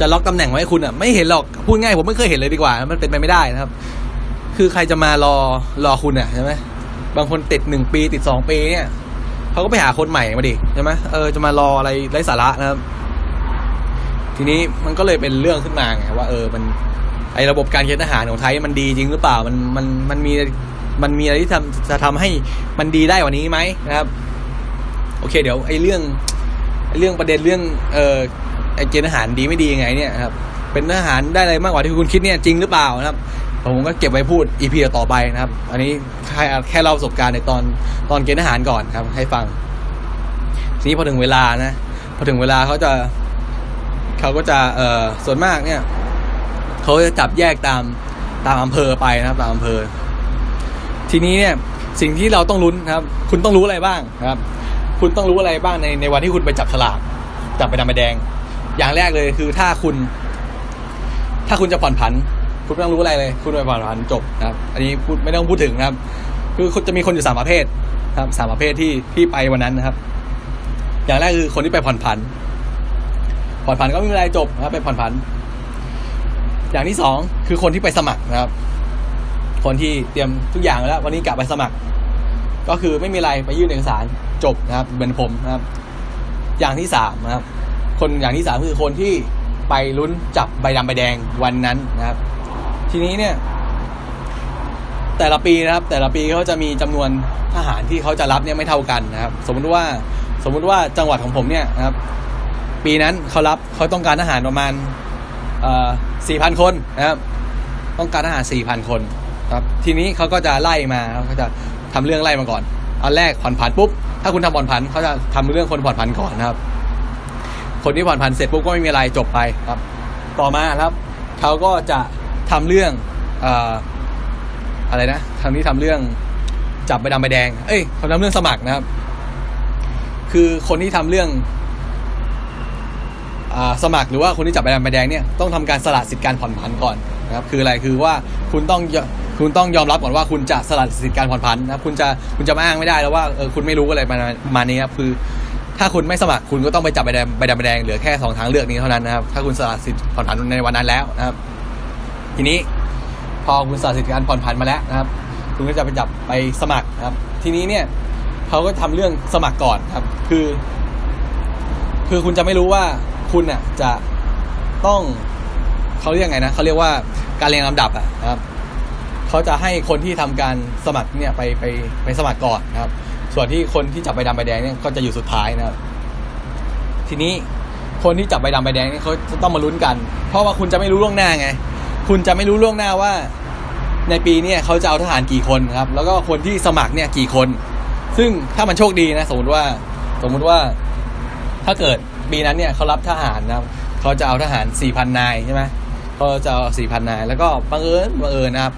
จะล็อกตำแหน่งไว้ให้คุณอะ ไม่เห็นหรอกพูดง่ายผมไม่เคยเห็นเลยดีกว่า มันเป็นไปไม่ได้นะครับ คือใครจะมารอรอคุณอะใช่ไหมบางคนติดหนึ่งปีติดสองปีเนี่ยเขาก็ไปหาคนใหม่มาดิใช่ไหมเออจะมารออะไรไร้สาระนะครับ ทีนี้มันก็เลยเป็นเรื่องขึ้นมาไงว่า เออมัน ระบบการเกณฑ์ทหารของไทยมันดีจริงหรือเปล่ามันมันมันมีมันมีอะไรที่ทำจะทำให้มันดีได้กว่านี้ไหมนะครับ โอเค เดี๋ยวไอ้เรื่องไอ้เรื่องประเด็นเรื่องเออไอ้เกณฑ์ทหารดีไม่ดียังไงเนี่ยครับ เป็นทหารได้อะไรมากกว่าที่คุณคิดเนี่ยจริงหรือเปล่านะครับผมก็เก็บไว้พูดอีพีต่อไปนะครับ อันนี้แค่แค่เล่าประสบการณ์ในตอนตอนเกณฑ์ทหารก่อนครับ ให้ฟังทีนี้พอถึงเวลานะพอถึงเวลาเขาจะเขาก็จะเออส่วนมากเนี่ย เขาจะจับแยกตามตามอำเภอไปนะครับ ตามอำเภอ ทีนี้เนี่ยสิ่งที่เราต้องลุ้นะครับ คุณต้องรู้อะไรบ้างครับ คุณต้องรู้อะไรบ้างในในวันที่คุณไปจับฉลากจับไปดำไปแดง อย่างแรกเลยคือถ้าคุณ ถ้าคุณจะผ่อนผัน คุณไม่ต้องรู้อะไรเลย คุณไปผ่อนผันจบนะครับ อันนี้พูดไม่ต้องพูดถึงนะครับ คือคุณจะมีคนอยู่สามประเภทนะครับสามประเภทที่ที่ไปวันนั้นนะครับ อย่างแรกคือคนที่ไปผ่อนผัน ผ่อนผันก็ไม่มีอะไรจบนะครับไปผ่อนผัน อย่างที่สองคือคนที่ไปสมัครนะครับ คนที่เตรียมทุกอย่างแล้ว วันนี้กลับไปสมัคร ก็คือไม่มีอะไรไปยื่นเอกสารจบนะครับเหมือนผมนะครับ อย่างที่สามนะครับ คนอย่างที่สามคือคนที่ไปลุ้นจับใบดำใบแดงวันนั้นนะครับ ทีนี้เนี่ย แต่ละปีนะครับ แต่ละปีเขาจะมีจำนวนทหารที่เขาจะรับเนี่ยไม่เท่ากันนะครับ สมมุติว่าสมมุติว่าจังหวัดของผมเนี่ยนะครับ ปีนั้นเขารับเขาต้องการทหารประมาณ สี่พันคนนะครับ ต้องการทหารสี่พันคนครับ ทีนี้เขาก็จะไล่มาเขาจะทำเรื่องไล่มาก่อนอันแรกผ่อนผันปุ๊บ ถ้าคุณทำผ่อนผันเขาจะทำเรื่องคนผ่อนผันก่อนนะครับ คนที่ผ่อนผันเสร็จปุ๊บก็ไม่มีอะไรจบไปครับ ต่อมาครับเขาก็จะทำเรื่องออะไรนะทางนี้ทำเรื่องจับใบดำใบแดง เอ้ยเขาทำเรื่องสมัครนะครับ คือคนที่ทำเรื่อง สมัครหรือว่าคนที่จับใบดำใบแดงเนี่ยต้องทำการสละสิทธิการผ่อนผันก่อนนะครับคืออะไรคือว่าคุณต้องคุณต้องยอมรับก่อนว่าคุณจะสละสิทธิการผ่อนผันนะคุณจะคุณจะมาอ้างไม่ได้แล้วว่าเออคุณไม่รู้อะไรมามานี้ครับคือถ้าคุณไม่สมัครคุณก็ต้องไปจับใบแดงใบดำใบแดงเหลือแค่สองทางเลือกนี้เท่านั้นนะครับถ้าคุณสละสิทธิผ่อนผันในวันนั้นแล้วนะครับ ทีนี้พอคุณสละสิทธิการผ่อนผันมาแล้วนะครับ คุณก็จะไปจับไปสมัครนะครับ ทีนี้เนี่ยเขาก็ทำเรื่องสมัครก่อนครับ คือ คือคุณจะไม่รู้ว่า คุณอะจะต้องเขาเรียกไงนะเขาเรียกว่าการเรียงลำดับอะนะครับเขาจะให้คนที่ทำการสมัครเนี่ยไปไปไปสมัครก่อนนะครับ ส่วนที่คนที่จับใบดำใบแดงเนี่ยก็จะอยู่สุดท้ายนะครับ ทีนี้คนที่จับใบดำใบแดงเนี่ยเขาจะต้องมาลุ้นกัน เพราะว่าคุณจะไม่รู้ล่วงหน้าไง คุณจะไม่รู้ล่วงหน้าว่า ในปีเนี้เขาจะเอาทหารกี่คนครับ แล้วก็คนที่สมัครเนี่ยกี่คน ซึ่งถ้ามันโชคดีนะ สมมติว่า สมมุติว่า ถ้าเกิด ปีนั้นเนี่ยเขารับทหารนะครับเขาจะเอาทหารสี่พันนายใช่ไหมเขาจะเอาสี่พันนาย แล้วก็บังเอิญบังเอิญนะครับ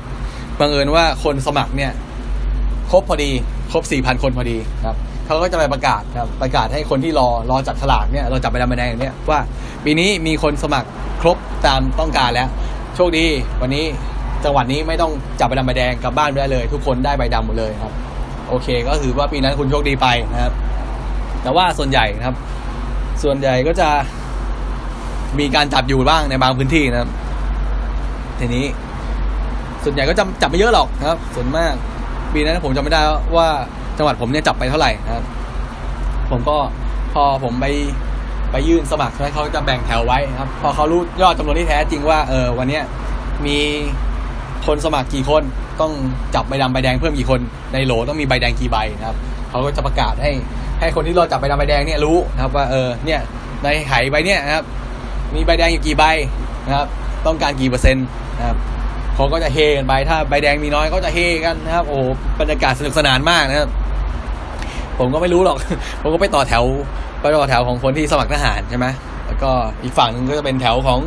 บังเอิญว่าคนสมัครเนี่ยครบพอดีครบสี่พันคนพอดีครับเขาก็จะไปประกาศครับประกาศให้คนที่รอรอจับฉลากเนี่ยเราจับใบดำใบแดงเนี่ยว่า ปีนี้มีคนสมัครครบตามต้องการแล้ว โชคดีวันนี้จังหวัดนี้ไม่ต้องจับใบดำใบแดงกลับบ้านไปได้เลย ทุกคนได้ใบดำหมดเลยครับ โอเค ก็ถือว่าปีนั้นคุณโชคดีไปนะครับ แต่ว่าส่วนใหญ่นะครับ ส่วนใหญ่ก็จะมีการจับอยู่บ้างในบางพื้นที่นะครับ ทีนี้ ส่วนใหญ่ก็จะจับไม่เยอะหรอกนะครับ ส่วนมาก ปีนั้นผมจำไม่ได้ว่าจังหวัดผมเนี่ยจับไปเท่าไหร่นะครับ ผมก็พอผมไปไปยื่นสมัครใช่เขาจะแบ่งแถวไว้ครับ พอเขารู้ยอดจำนวนที่แท้จริงว่า เออวันเนี้ยมีคนสมัครกี่คนต้องจับใบดำใบแดงเพิ่มกี่คนในโหลต้องมีใบแดงกี่ใบนะครับเขาก็จะประกาศให้ ให้คนที่รอจับใบดำใบแดงเนี่ยรู้นะครับว่าเออเนี่ยในไหใบเนี่ยนะครับมีใบแดงอยู่กี่ใบนะครับ ต้องการกี่เปอร์เซ็นต์นะครับเขาก็จะเฮกันไปถ้าใบแดงมีน้อยก็จะเฮกันนะครับ โอ้บรรยากาศสนุกสนานมากนะครับ ผมก็ไม่รู้หรอก ผมก็ไปต่อแถวไปต่อแถวของคนที่สมัครทหารใช่ไหมแล้วก็อีกฝั่งนึงก็จะเป็นแถวของ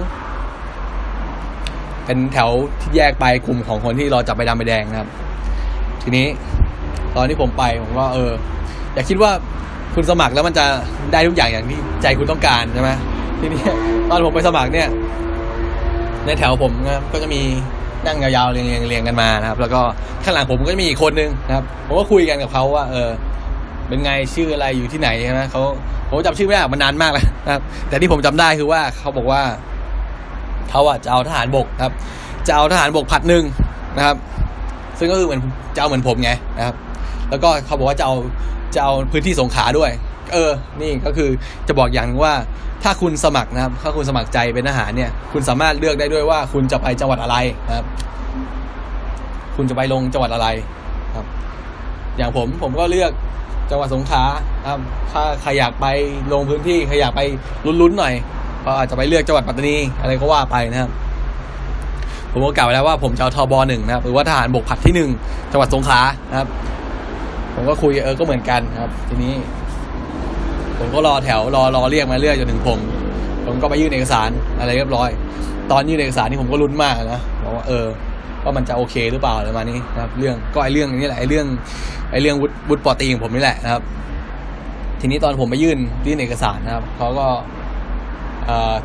เป็นแถวที่แยกไปกลุ่มของคนที่รอจับใบดำใบแดงนะครับ ทีนี้ ตอนที่ผมไปผมก็เออ อย่าคิดว่าคุณสมัครแล้วมันจะได้ทุกอย่างอย่างที่ใจคุณต้องการใช่ไหมทีนี้ตอนผมไปสมัครเนี่ย ในแถวผมนะก็จะมีนั่งยาวๆเรียงๆเรียงกันมานะครับ แล้วก็ข้างหลังผมก็จะมีอีกคนนึงนะครับ ผมก็คุยกันกับเขาว่า เออ เป็นไงชื่ออะไรอยู่ที่ไหนใช่ไหมเขาผมจำชื่อไม่ได้มันนานมากแล้วนะครับ แต่ที่ผมจำได้คือว่าเขาบอกว่าเขาอะจะเอาทหารบกครับ จะเอาทหารบกผัดหนึ่งนะครับ ซึ่งก็คือเหมือนจะเอาเหมือนผมไงนะครับ แล้วก็เขาบอกว่าจะเอา จะเอาพื้นที่สงขาด้วย เออ นี่ก็คือจะบอกอย่างนึงว่า ถ้าคุณสมัครนะครับ ถ้าคุณสมัครใจเป็นทหารเนี่ย คุณสามารถเลือกได้ด้วยว่า คุณจะไปจังหวัดอะไรนะครับ คุณจะไปลงจังหวัดอะไรครับ อย่างผมผมก็เลือกจังหวัดสงขลาครับ ถ้าใครอยากไปลงพื้นที่ใครอยากไปลุ้นๆหน่อยก็อาจจะไปเลือกจังหวัดปัตตานีอะไรก็ว่าไปนะครับผมก็กล่าวไว้แล้วว่าผมจะเอาทบหนึ่งนะครับหรือว่าทหารบกผัดที่หนึ่งจังหวัดสงขลานะครับ ผมก็คุยเออก็เหมือนกันครับ ทีนี้ ผมก็รอแถวรอรอเรียกมาเรื่อยจนถึงผมผมก็ไปยื่นเอกสารอะไรเรียบร้อย ตอนยื่นเอกสารนี่ผมก็ลุ้นมากนะบอกว่าเออว่ามันจะโอเคหรือเปล่าอะไรมานี้นะครับ เรื่องก็ไอเรื่องนี้แหละไอเรื่องไอเรื่องวุฒิวุฒิปอตีของผมนี่แหละนะครับ ทีนี้ตอนผมไปยื่นยื่นเอกสารนะครับเขาก็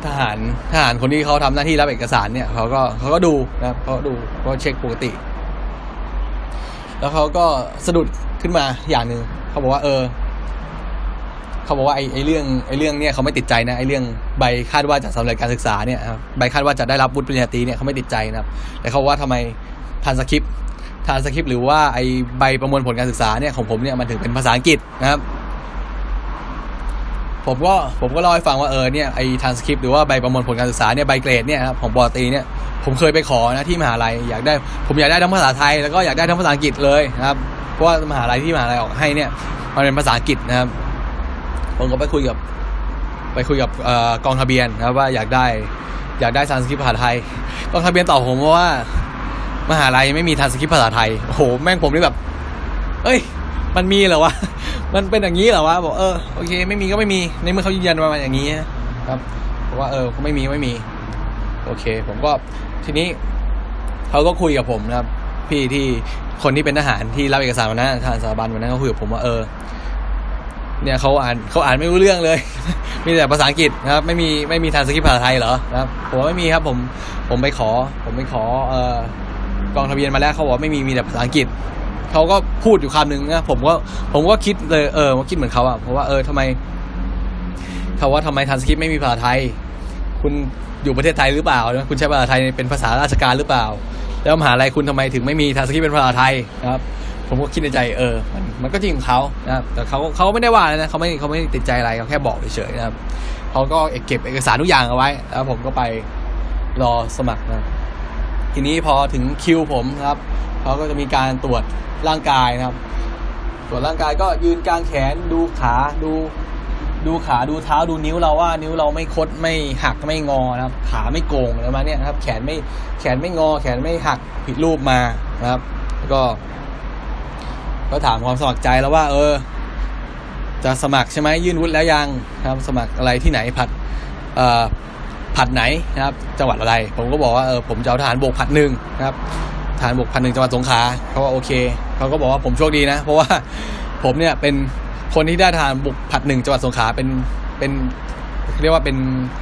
ทหารทหารคนที่เขาทำหน้าที่รับเอกสารเนี่ยเขาก็เขาก็ดูนะครับเขาดูเขาเช็คปกติ แล้วเขาก็สะดุด ขึ้นมาอย่างหนึ่งเขาบอกว่าเออเขาบอกว่าไอ้ไอ้เรื่องไอ้เรื่องเนี่ยเขาไม่ติดใจนะไอ้เรื่องใบคาดว่าจะสำเร็จการศึกษาเนี่ยครับใบคาดว่าจะได้รับวุฒิปริญญาตรีเนี่ยเขาไม่ติดใจนะครับแต่เขาว่าทำไมทันสคริปต์ทันสคริปต์หรือว่าไอ้ใบประมวลผลการศึกษาเนี่ยของผมเนี่ยมันถึงเป็นภาษาอังกฤษนะครับ ผมก็ผมก็เล่าให้ฟังว่าเออเนี่ยไอ้ทันสคริปต์หรือว่าใบประมวลผลการศึกษาเนี่ยใบเกรดเนี่ยครับของปอตรีเนี่ยผมเคยไปขอนะที่มหาลัยอยากได้ ผมอยากได้ทั้งภาษาไทยแล้วก็อยากได้ทั้งภาษาอังกฤษเลยนะครับ ราะว่ามหาลัยที่มหาลัยออกให้เนี่ยมันเป็นภาษาอังกฤษนะครับผมก็ไปคุยกับไปคุยกับอกองทะเบียนนะครับว่าอยากได้อยากได้ทันสคริปภาษาไทยกองทะเบียนตอบผมว่ามหาลัยไม่มีทันสคริปภาษาไทยโอ้โหแม่งผมนี่แบบ เอ้ย มันมีเหรอวะมันเป็นอย่างนี้เหรอวะบอกเออโอเคไม่มีก็ไม่มีในเมื่อเขายืนยันมาอย่างนี้นะครับบอกว่าเออไม่มีไม่มี โอเค ผมก็ทีนี้เขาก็คุยกับผมนะครับ พี่ที่คนที่เป็นทหารที่รับเอกสารวันนั้นทหารสถาบันวันนั้นก็คุยกับผมว่าเออ เนี่ยเขาอ่านเขาอ่านไม่รู้เรื่องเลย มีแต่ภาษาอังกฤษนะครับ ไม่มีไม่มีทานสคริปต์ภาษาไทยเหรอนะครับผมว่าไม่มีครับผมผมไปขอ ผมไปขอเอ่อกองทะเบียนมาแล้วเขาบอกไม่มีมีแต่ภาษาอังกฤษเขาก็พูดอยู่คำหนึ่งนะผมก็ผมก็คิดเลยเออผมคิดเหมือนเขาอะเพราะว่าเออทำไมเขาว่าทำไมทานสคริปไม่มีภาษาไทย คุณอยู่ประเทศไทยหรือเปล่านะคุณใช้ภาษาไทยเป็นภาษาราชการหรือเปล่า แล้วมหาลัยคุณทำไมถึงไม่มีทานสคริปต์เป็นภาษาไทยนะครับผมก็คิดในใจเออ มันมันก็จริงของเขานะครับ แต่เขาเขาไม่ได้ว่านะเขาไม่เขาไม่ติดใจอะไรเขาแค่บอกเฉยๆนะครับเขาก็เก็บเอกสารทุกอย่างเอาไว้ แล้วผมก็ไปรอสมัครนะทีนี้พอถึงคิวผมนะครับเขาก็จะมีการตรวจร่างกายนะครับ ตรวจร่างกายก็ยืนกลางแขนดูขาดู ดูขาดูเท้าดูนิ้วเราว่า นิ้วเราไม่คดไม่หักไม่งอนะครับ ขาไม่โกงอะไรมาเนี้ยครับ แขนไม่แขนไม่งอ แขนไม่หักผิดรูปมานะครับ แล้วก็ ก็ถามความสมัครใจแล้วว่า เออ จะสมัครใช่ไหมยื่นวุฒิแล้วยังครับ สมัครอะไรที่ไหนผัดเอ่อผัดไหนนะครับ จังหวัดอะไร ผมก็บอกว่าเออผมจะเอาทหารบกผัดหนึ่งนะครับทหารบกผัดหนึ่งจังหวัดสงขลาเขาว่าโอเคเขาก็บอกว่าผมโชคดีนะ เพราะว่าผมเนี่ยเป็น คนที่ได้ทารบกผัดหนึ่งจังหวัดสงขลาเป็นเป็นเรียกว่าเป็น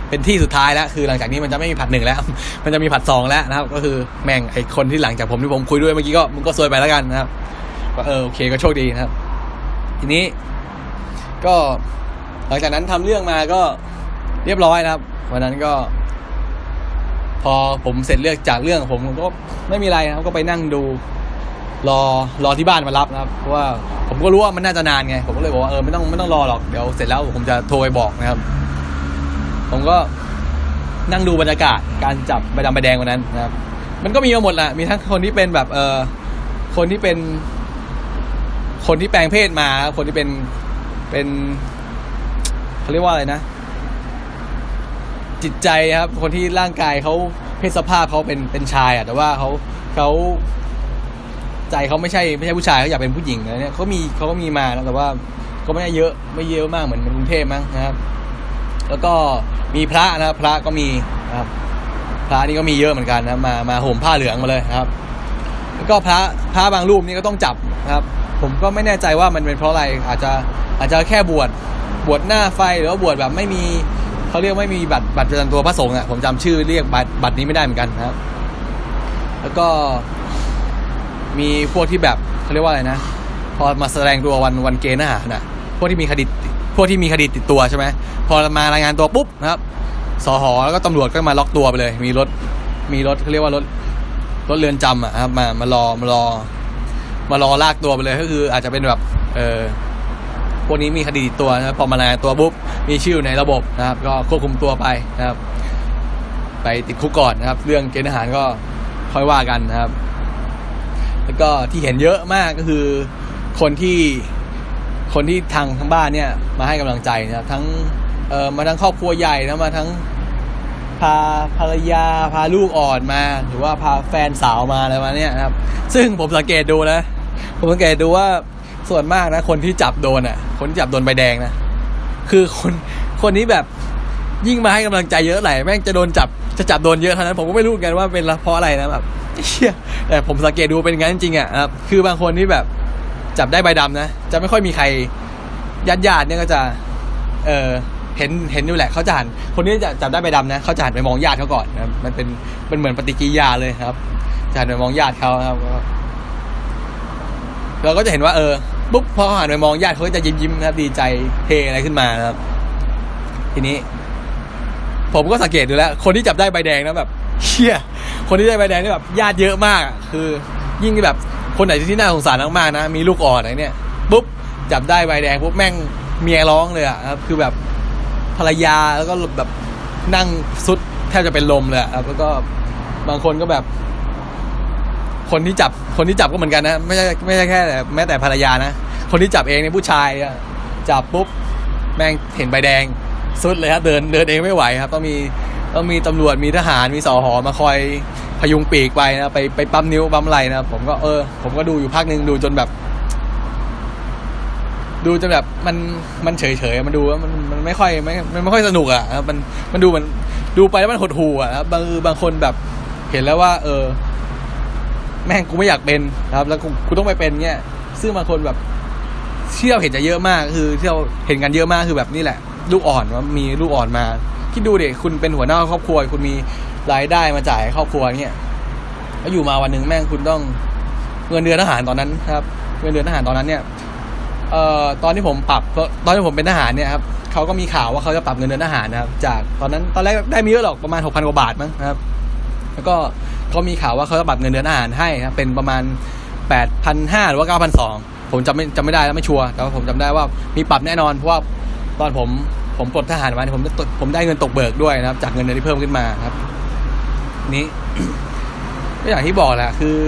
เป็นที่สุดท้ายแล้ว คือหลังจากนี้มันจะไม่มีผัดหนึ่งแล้ว มันจะมีผัดสองแล้วนะครับ ก็คือแม่งไอคนที่หลังจากผมที่ผมคุยด้วยเมื่อกี้ก็มึงก็ซวยไปแล้วกันนะครับก็เออโอเคก็โชคดีนะครับ ทีนี้ ก็หลังจากนั้นทำเรื่องมาก็เรียบร้อยนะครับวันนั้นก็ พอผมเสร็จเลือกจากเรื่องผมก็ไม่มีอะไรนะครับ ก็ไปนั่งดู รอรอที่บ้านมารับนะครับเพราะว่าผมก็รู้ว่ามันน่าจะนานไง ผมก็เลยบอกว่าเออไม่ต้องไม่ต้องรอหรอกเดี๋ยวเสร็จแล้วผมจะโทรไปบอกนะครับ ผมก็นั่งดูบรรยากาศการจับใบดำใบแดงวันนั้นนะครับ มันก็มีมาหมดแหละมีทั้งคนที่เป็นแบบเออคนที่เป็น คนที่แปลงเพศมา คนที่เป็นเป็นเขาเรียกว่าอะไรนะ จิตใจครับ คนที่ร่างกายเขาเพศสภาพเขาเป็นเป็นชายอะแต่ว่าเขาเขา ใจเขาไม่ใช่ไม่ใช่ผู้ชายเขาอยากเป็นผู้หญิงอะไรเนี่ยเขามีเขาก็มีมานะแต่ว่าก็ไม่ได้เยอะไม่เยอะมากเหมือนกรุงเทพมั้งนะครับ แล้วก็มีพระนะครับพระก็มีนะครับ พระนี่ก็มีเยอะเหมือนกันนะมามาห่มผ้าเหลืองมาเลยนะครับ แล้วก็พระพระบางรูปนี่ก็ต้องจับนะครับ ผมก็ไม่แน่ใจว่ามันเป็นเพราะอะไรอาจจะอาจจะแค่บวชบวชหน้าไฟหรือว่าบวชแบบไม่มีเขาเรียกไม่มีบัตรบัตรประจำตัวพระสงฆ์อะผมจำชื่อเรียกบัตรบัตรนี้ไม่ได้เหมือนกันนะครับ แล้วก็ มีพวกที่แบบเขาเรียกว่าอะไรนะ พอมาแสดงตัววันวันเกณฑ์ทหารน่ะพวกที่มีคดีพวกที่มีคดีติดตัวใช่ไหมพอมารายงานตัวปุ๊บนะครับสหอแล้วก็ตำรวจก็มาล็อกตัวไปเลย มีรถมีรถเขาเรียกว่ารถรถเรือนจำอะครับมามารอมารอ มารอลากตัวไปเลยก็คืออาจจะเป็นแบบเออพวกนี้มีคดีติดตัวนะพอมารายงานตัวปุ๊บมีชื่ออยู่ในระบบนะครับ ก็ควบคุมตัวไปนะครับ ไปติดคุกก่อนนะครับ เรื่องเกณฑ์ทหารก็ค่อยว่ากันนะครับ แล้วก็ที่เห็นเยอะมากก็คือคนที่คนที่ทางทั้งบ้านเนี่ยมาให้กำลังใจนะครับทั้งเอ่อมาทั้งครอบครัวใหญ่นะมาทั้งพาภรรยาพาลูกอ่อนมา หรือว่าพาแฟนสาวมาอะไรมาเนี่ยนะครับ ซึ่งผมสังเกตดูนะผมสังเกตดูว่าส่วนมากนะ คนที่จับโดนอะ คนที่จับโดนใบแดงนะ คือคนคนนี้แบบ ยิ่งมาให้กำลังใจเยอะไหลแม่งจะโดนจับจะจับโดนเยอะเท่านั้นผมก็ไม่รู้เหมือนกันว่าเป็นเพราะอะไรนะแบบเชี่ยแต่ผมสังเกตดูเป็นงั้นจริงอะครับคือบางคนที่แบบจับได้ใบดำนะ จะไม่ค่อยมีใครญาติญาติเนี่ยก็จะเออเห็นเห็นอยู่แหละเขาจะหันคนนี้จะจับได้ใบดำนะเขาจะหันไปมองญาติเขาก่อนนะมันเป็นเป็นเหมือนปฏิกิริยาเลยครับจะหันไปมองญาติเขาครับเราก็จะเห็นว่า เออปุ๊บพอหันไปมองญาติเขาก็จะยิ้มยิ้มนะครับดีใจเฮอะไรขึ้นมานะครับ ทีนี้ ผมก็สังเกตดูแล้ว คนที่จับได้ใบแดงนะแบบเชี่ยคนที่ได้ใบแดงนี่แบบญาติเยอะมากคือ ยิ่งแบบคนไหนที่น่าสงสารมากๆนะ มีลูกอ่อนอะไรเนี่ยปุ๊บจับได้ใบแดงปุ๊บแม่งเมียร้องเลยอะครับ คือแบบภรรยาแล้วก็แบบนั่งสุดแทบจะเป็นลมเลยอะครับแล้วก็บางคนก็แบบ คนที่จับคนที่จับก็เหมือนกันนะ ไม่ใช่ไม่ใช่แค่แม้แต่ภรรยานะ คนที่จับเองเนี่ยผู้ชายจับปุ๊บแม่งเห็นใบแดง สุดเลยครับเดินเดินเองไม่ไหวครับ ต้องมีต้องมีตำรวจมีทหารมีสอหอมาคอยพยุงปีกไปนะไปไปปั๊มนิ้วปั๊มไหลนะผมก็เออ ผมก็ดูอยู่พักหนึ่งดูจนแบบ ดูจนแบบมันมันเฉยเฉยมันดูว่ามันมันไม่ค่อยไม่มันไม่ค่อยสนุกอะมันมันดูมันดูไปแล้วมันหดหู่อะครับบางบางคนแบบ เห็นแล้วว่า เออ แม่งกูไม่อยากเป็นครับ แล้วกูต้องไปเป็นเงี้ยซึ่งบางคนแบบเที่เราเห็นจะเยอะมากคือเที่เราเห็นกันเยอะมากคือแบบนี่แหละ ลูกอ่อนว่ามีลูกอ่อนมาคิดดูเด็กคุณเป็นหัวหน้าครอบครัว คุณมีรายได้มาจ่ายครอบครัวเนี่ยแล้วอยู่มาวันหนึ่งแม่งคุณต้องเงินเดือนทหารตอนนั้นครับเงินเดือนทหารตอนนั้นเนี่ยเอ่อตอนที่ผมปรับตอนที่ผมเป็นทหารเนี่ยครับเขาก็มีข่าวว่าเขาจะปรับเงินเดือนทหารนะครับจากตอนนั้นตอนแรกได้ไม่เยอะหรอกประมาณหกพันกว่าบาทมั้งครับ แล้วก็เขามีข่าวว่าเขาจะปรับเงินเดือนทหารให้ครับเป็นประมาณแปดพันห้าหรือว่าเก้าพันสองผมจำไม่จำไม่ได้แล้วไม่ชัวร์แต่ว่าผมจำได้ว่ามีปรับแน่นอนเพราะว่า ตอนผมผมปลดทหารมาเนี่ยผมได้ตผมได้เงินตกเบิกด้วยนะครับ จากเงินเดือนที่เพิ่มขึ้นมาครับ นี้ก็อย่างที่บอกแหละคือ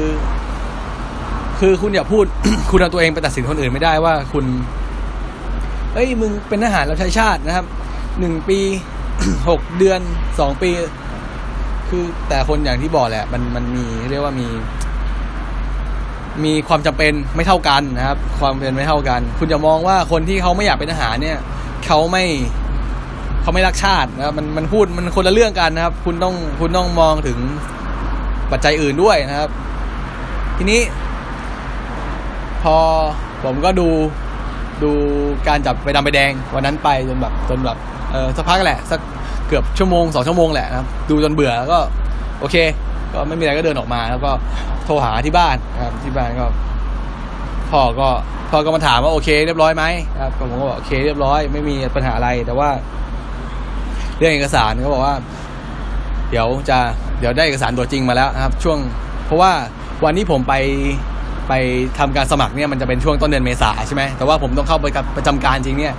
คือคุณอย่าพูด คุณเอาตัวเองไปตัดสินคนอื่นไม่ได้ว่าคุณเอ้ยมึงเป็นทหารรับใช้ชาตินะครับหนึ่งปีหกเดือนสองปี คือแต่คนอย่างที่บอกแหละ มันมันมีเรียกว่ามี มีความจำเป็นไม่เท่ากันนะครับ ความเป็นไม่เท่ากัน คุณจะมองว่าคนที่เขาไม่อยากเป็นทหารเนี่ย เขาไม่เขาไม่รักชาตินะครับมันมันพูดมันคนละเรื่องกันนะครับ คุณต้องคุณต้องมองถึงปัจจัยอื่นด้วยนะครับ ทีนี้ พอผมก็ดูดูการจับไปดำไปแดงวันนั้นไปจนแบบจนแบบเออสักพักแหละสักเกือบชั่วโมงสองชั่วโมงแหละนะครับ ดูจนเบื่อแล้วก็ โอเค ก็ไม่มีอะไรก็เดินออกมา แล้วก็โทรหาที่บ้านนะครับที่บ้านก็ พ่อก็พ่อก็มาถามว่าโอเค เรียบร้อยไหมครับผมก็บอกโอเค เรียบร้อยไม่มีปัญหาอะไร แต่ว่า เรื่องเอกสารเขาบอกว่า เดี๋ยวจะเดี๋ยวได้เอกสารตัวจริงมาแล้วนะครับ ช่วง เพราะว่าวันที่ผมไปไปทำการสมัครเนี่ยมันจะเป็นช่วงต้นเดือนเมษาใช่ไหมแต่ว่าผมต้องเข้าไปกับประจำการจริงเนี่ย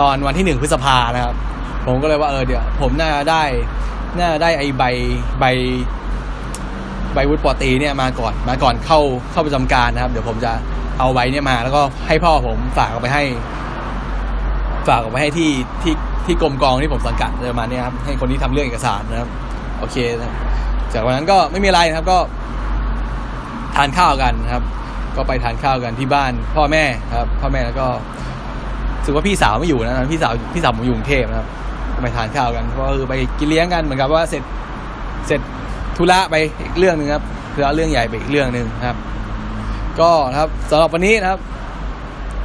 ตอนวันที่หนึ่งพฤษภานะครับ ผมก็เลยว่าเออเดี๋ยว ผมน่าได้น่าได้ไอใบใบใบวุฒิปอตรีเนี่ยมาก่อนมาก่อนเข้าเข้าประจำการนะครับ เดี๋ยวผมจะ เอาใบเนี่ยมา แล้วก็ให้พ่อผมฝากเอาไปให้ ฝากเอาไปให้ที่ที่ที่กรมกองที่ผมสังกัดประมาณเนี้ยครับให้คนที่ทำเรื่องเอกสารนะครับ โอเคนะจากวันนั้นก็ไม่มีอะไรนะครับก็ ทานข้าวกันนะครับ ก็ไปทานข้าวกันที่บ้าน พ่อแม่ครับ พ่อแม่แล้วก็ถือว่าพี่สาวไม่อยู่นะพี่สาวพี่สาวผมอยู่กรุงเทพนะครับไปทานข้าวกันก็คือไปกินเลี้ยงกันเหมือนกับว่าเสร็จเสร็จธุระไปอีกเรื่องหนึ่งครับธุระเรื่องใหญ่ไปอีกเรื่องหนึ่งครับ ก็นะครับสำหรับวันนี้นะครับ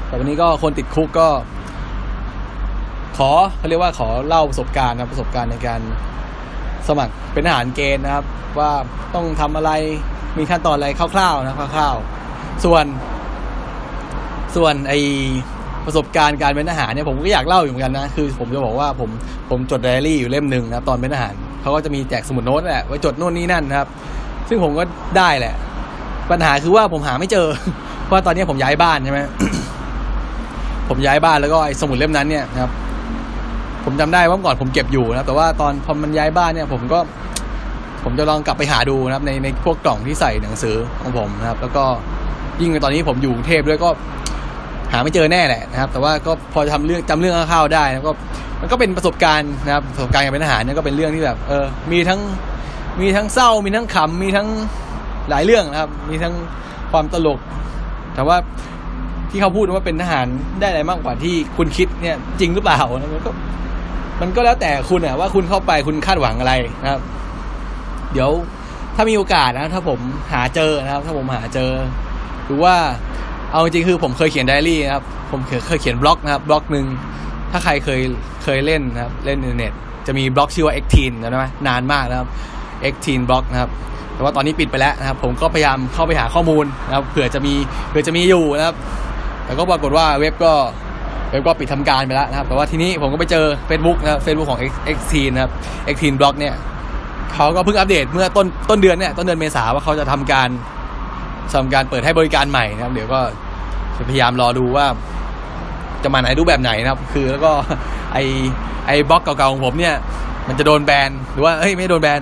สำหรับวันนี้ก็คนติดคุกก็ ขอเขาเรียกว่าขอเล่าประสบการณ์นะครับประสบการณ์ในการสมัครเป็นทหารเกณฑ์นะครับ ว่าต้องทำอะไรมีขั้นตอนอะไรคร่าวๆนะคร่าวๆส่วน ส่วนไอประสบการณ์การเป็นทหารเนี่ยผมก็อยากเล่าอยู่เหมือนกันนะคือ ผมจะบอกว่าผมผมจดไดอารี่อยู่เล่มหนึ่งนะตอนเป็นทหารเขาก็จะมีแจกสมุดโน้ตแหละไว้จดโน่นนี่นั่นนะครับ ซึ่งผมก็ได้แหละ ปัญหาคือว่าผมหาไม่เจอ เพราะตอนนี้ผมย้ายบ้านใช่ไหมผมย้ายบ้านแล้วก็ไอ้สมุดเล่มนั้นเนี่ยนะครับ ผมจำได้ว่าก่อนผมเก็บอยู่นะแต่ว่าตอนพอมันย้ายบ้านเนี่ย ผมก็ ผมจะลองกลับไปหาดูนะครับ ในในพวกกล่องที่ใส่หนังสือของผมนะครับ แล้วก็ยิ่งในตอนนี้ผมอยู่กรุงเทพด้วยก็ หาไม่เจอแน่แหละนะครับ แต่ว่าก็พอจะทำเรื่องจำเรื่องคร่าวๆได้แล้วก็มันก็เป็นประสบการณ์นะครับประสบการณ์การเป็นทหารเนี่ยก็เป็นเรื่องที่แบบ เออ มีทั้งมีทั้งเศร้ามีทั้งขำมีทั้ง หลายเรื่องนะครับ มีทั้งความตลก แต่ว่าที่เขาพูดว่าเป็นทหารได้อะไรมากกว่าที่คุณคิดเนี่ยจริงหรือเปล่านะมันก็ มันก็แล้วแต่คุณอะว่าคุณเข้าไปคุณคาดหวังอะไรนะครับ เดี๋ยวถ้ามีโอกาสนะ ถ้าผมหาเจอนะครับ ถ้าผมหาเจอหรือว่าเอาจริงคือผมเคยเขียนไดอารี่นะครับ ผมเคยเคยเขียนบล็อกนะครับบล็อกหนึ่งถ้าใครเคยเคยเล่นนะครับ เล่นอินเทอร์เน็ตจะมีบล็อกชื่อว่า X-Teen จำได้ไหมนานมากนะครับ X-Teen บล็อกนะครับ แต่ว่าตอนนี้ปิดไปแล้วนะครับ ผมก็พยายามเข้าไปหาข้อมูลนะครับเผื่อจะมีเผื่อจะมีอยู่นะครับ แต่ก็ปรากฏว่าเว็บก็เว็บก็ปิดทำการไปแล้วนะครับ แต่ว่าทีนี้ผมก็ไปเจอ Facebook นะครับ Facebook ของ Ex Exteen นะครับ Exteen Blog เนี่ยเขาก็เพิ่งอัปเดตเมื่อต้นต้นเดือนเนี่ยต้นเดือนเมษาว่าเขาจะทำการทำการเปิดให้บริการใหม่นะครับ เดี๋ยวก็จะพยายามรอดูว่า จะมาในรูปแบบไหนนะครับ คือแล้วก็ไอ้ไอ้บล็อกเก่าๆของผมเนี่ย มันจะโดนแบนหรือว่าเฮ้ยไม่โดนแบน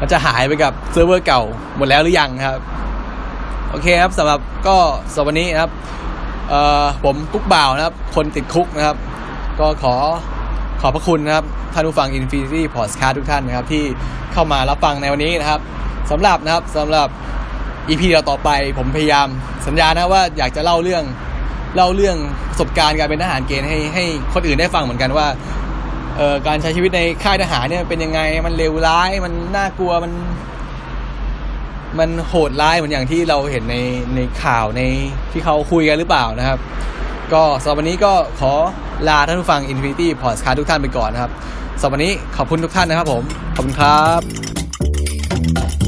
มันจะหายไปกับเซิร์ฟเวอร์เก่าหมดแล้วหรือยังครับ โอเคครับสำหรับก็สำหรับวันนี้นะครับเอ่อผมกุ๊กบ่าวนะครับ คนติดคุกนะครับ ก็ขอขอบพระคุณนะครับท่านผู้ฟัง Infinity Podcast ทุกท่านนะครับ ที่เข้ามารับฟังในวันนี้นะครับสำหรับนะครับสำหรับ EP เราต่อไปผมพยายามสัญญานะว่าอยากจะเล่าเรื่องเล่าเรื่องประสบการณ์การเป็นทหารเกณฑ์ให้ให้คนอื่นได้ฟังเหมือนกันว่า การใช้ชีวิตในค่ายทหารเนี่ยเป็นยังไง มันเลวร้าย มันน่ากลัว มัน มันโหดร้ายเหมือนอย่างที่เราเห็นในในข่าวในที่เขาคุยกันหรือเปล่านะครับ ก็สำหรับวันนี้ก็ขอลาท่านผู้ฟัง Infinity Podcast ทุกท่านไปก่อนนะครับสำหรับวันนี้ขอบคุณทุกท่านนะครับผม ขอบคุณครับ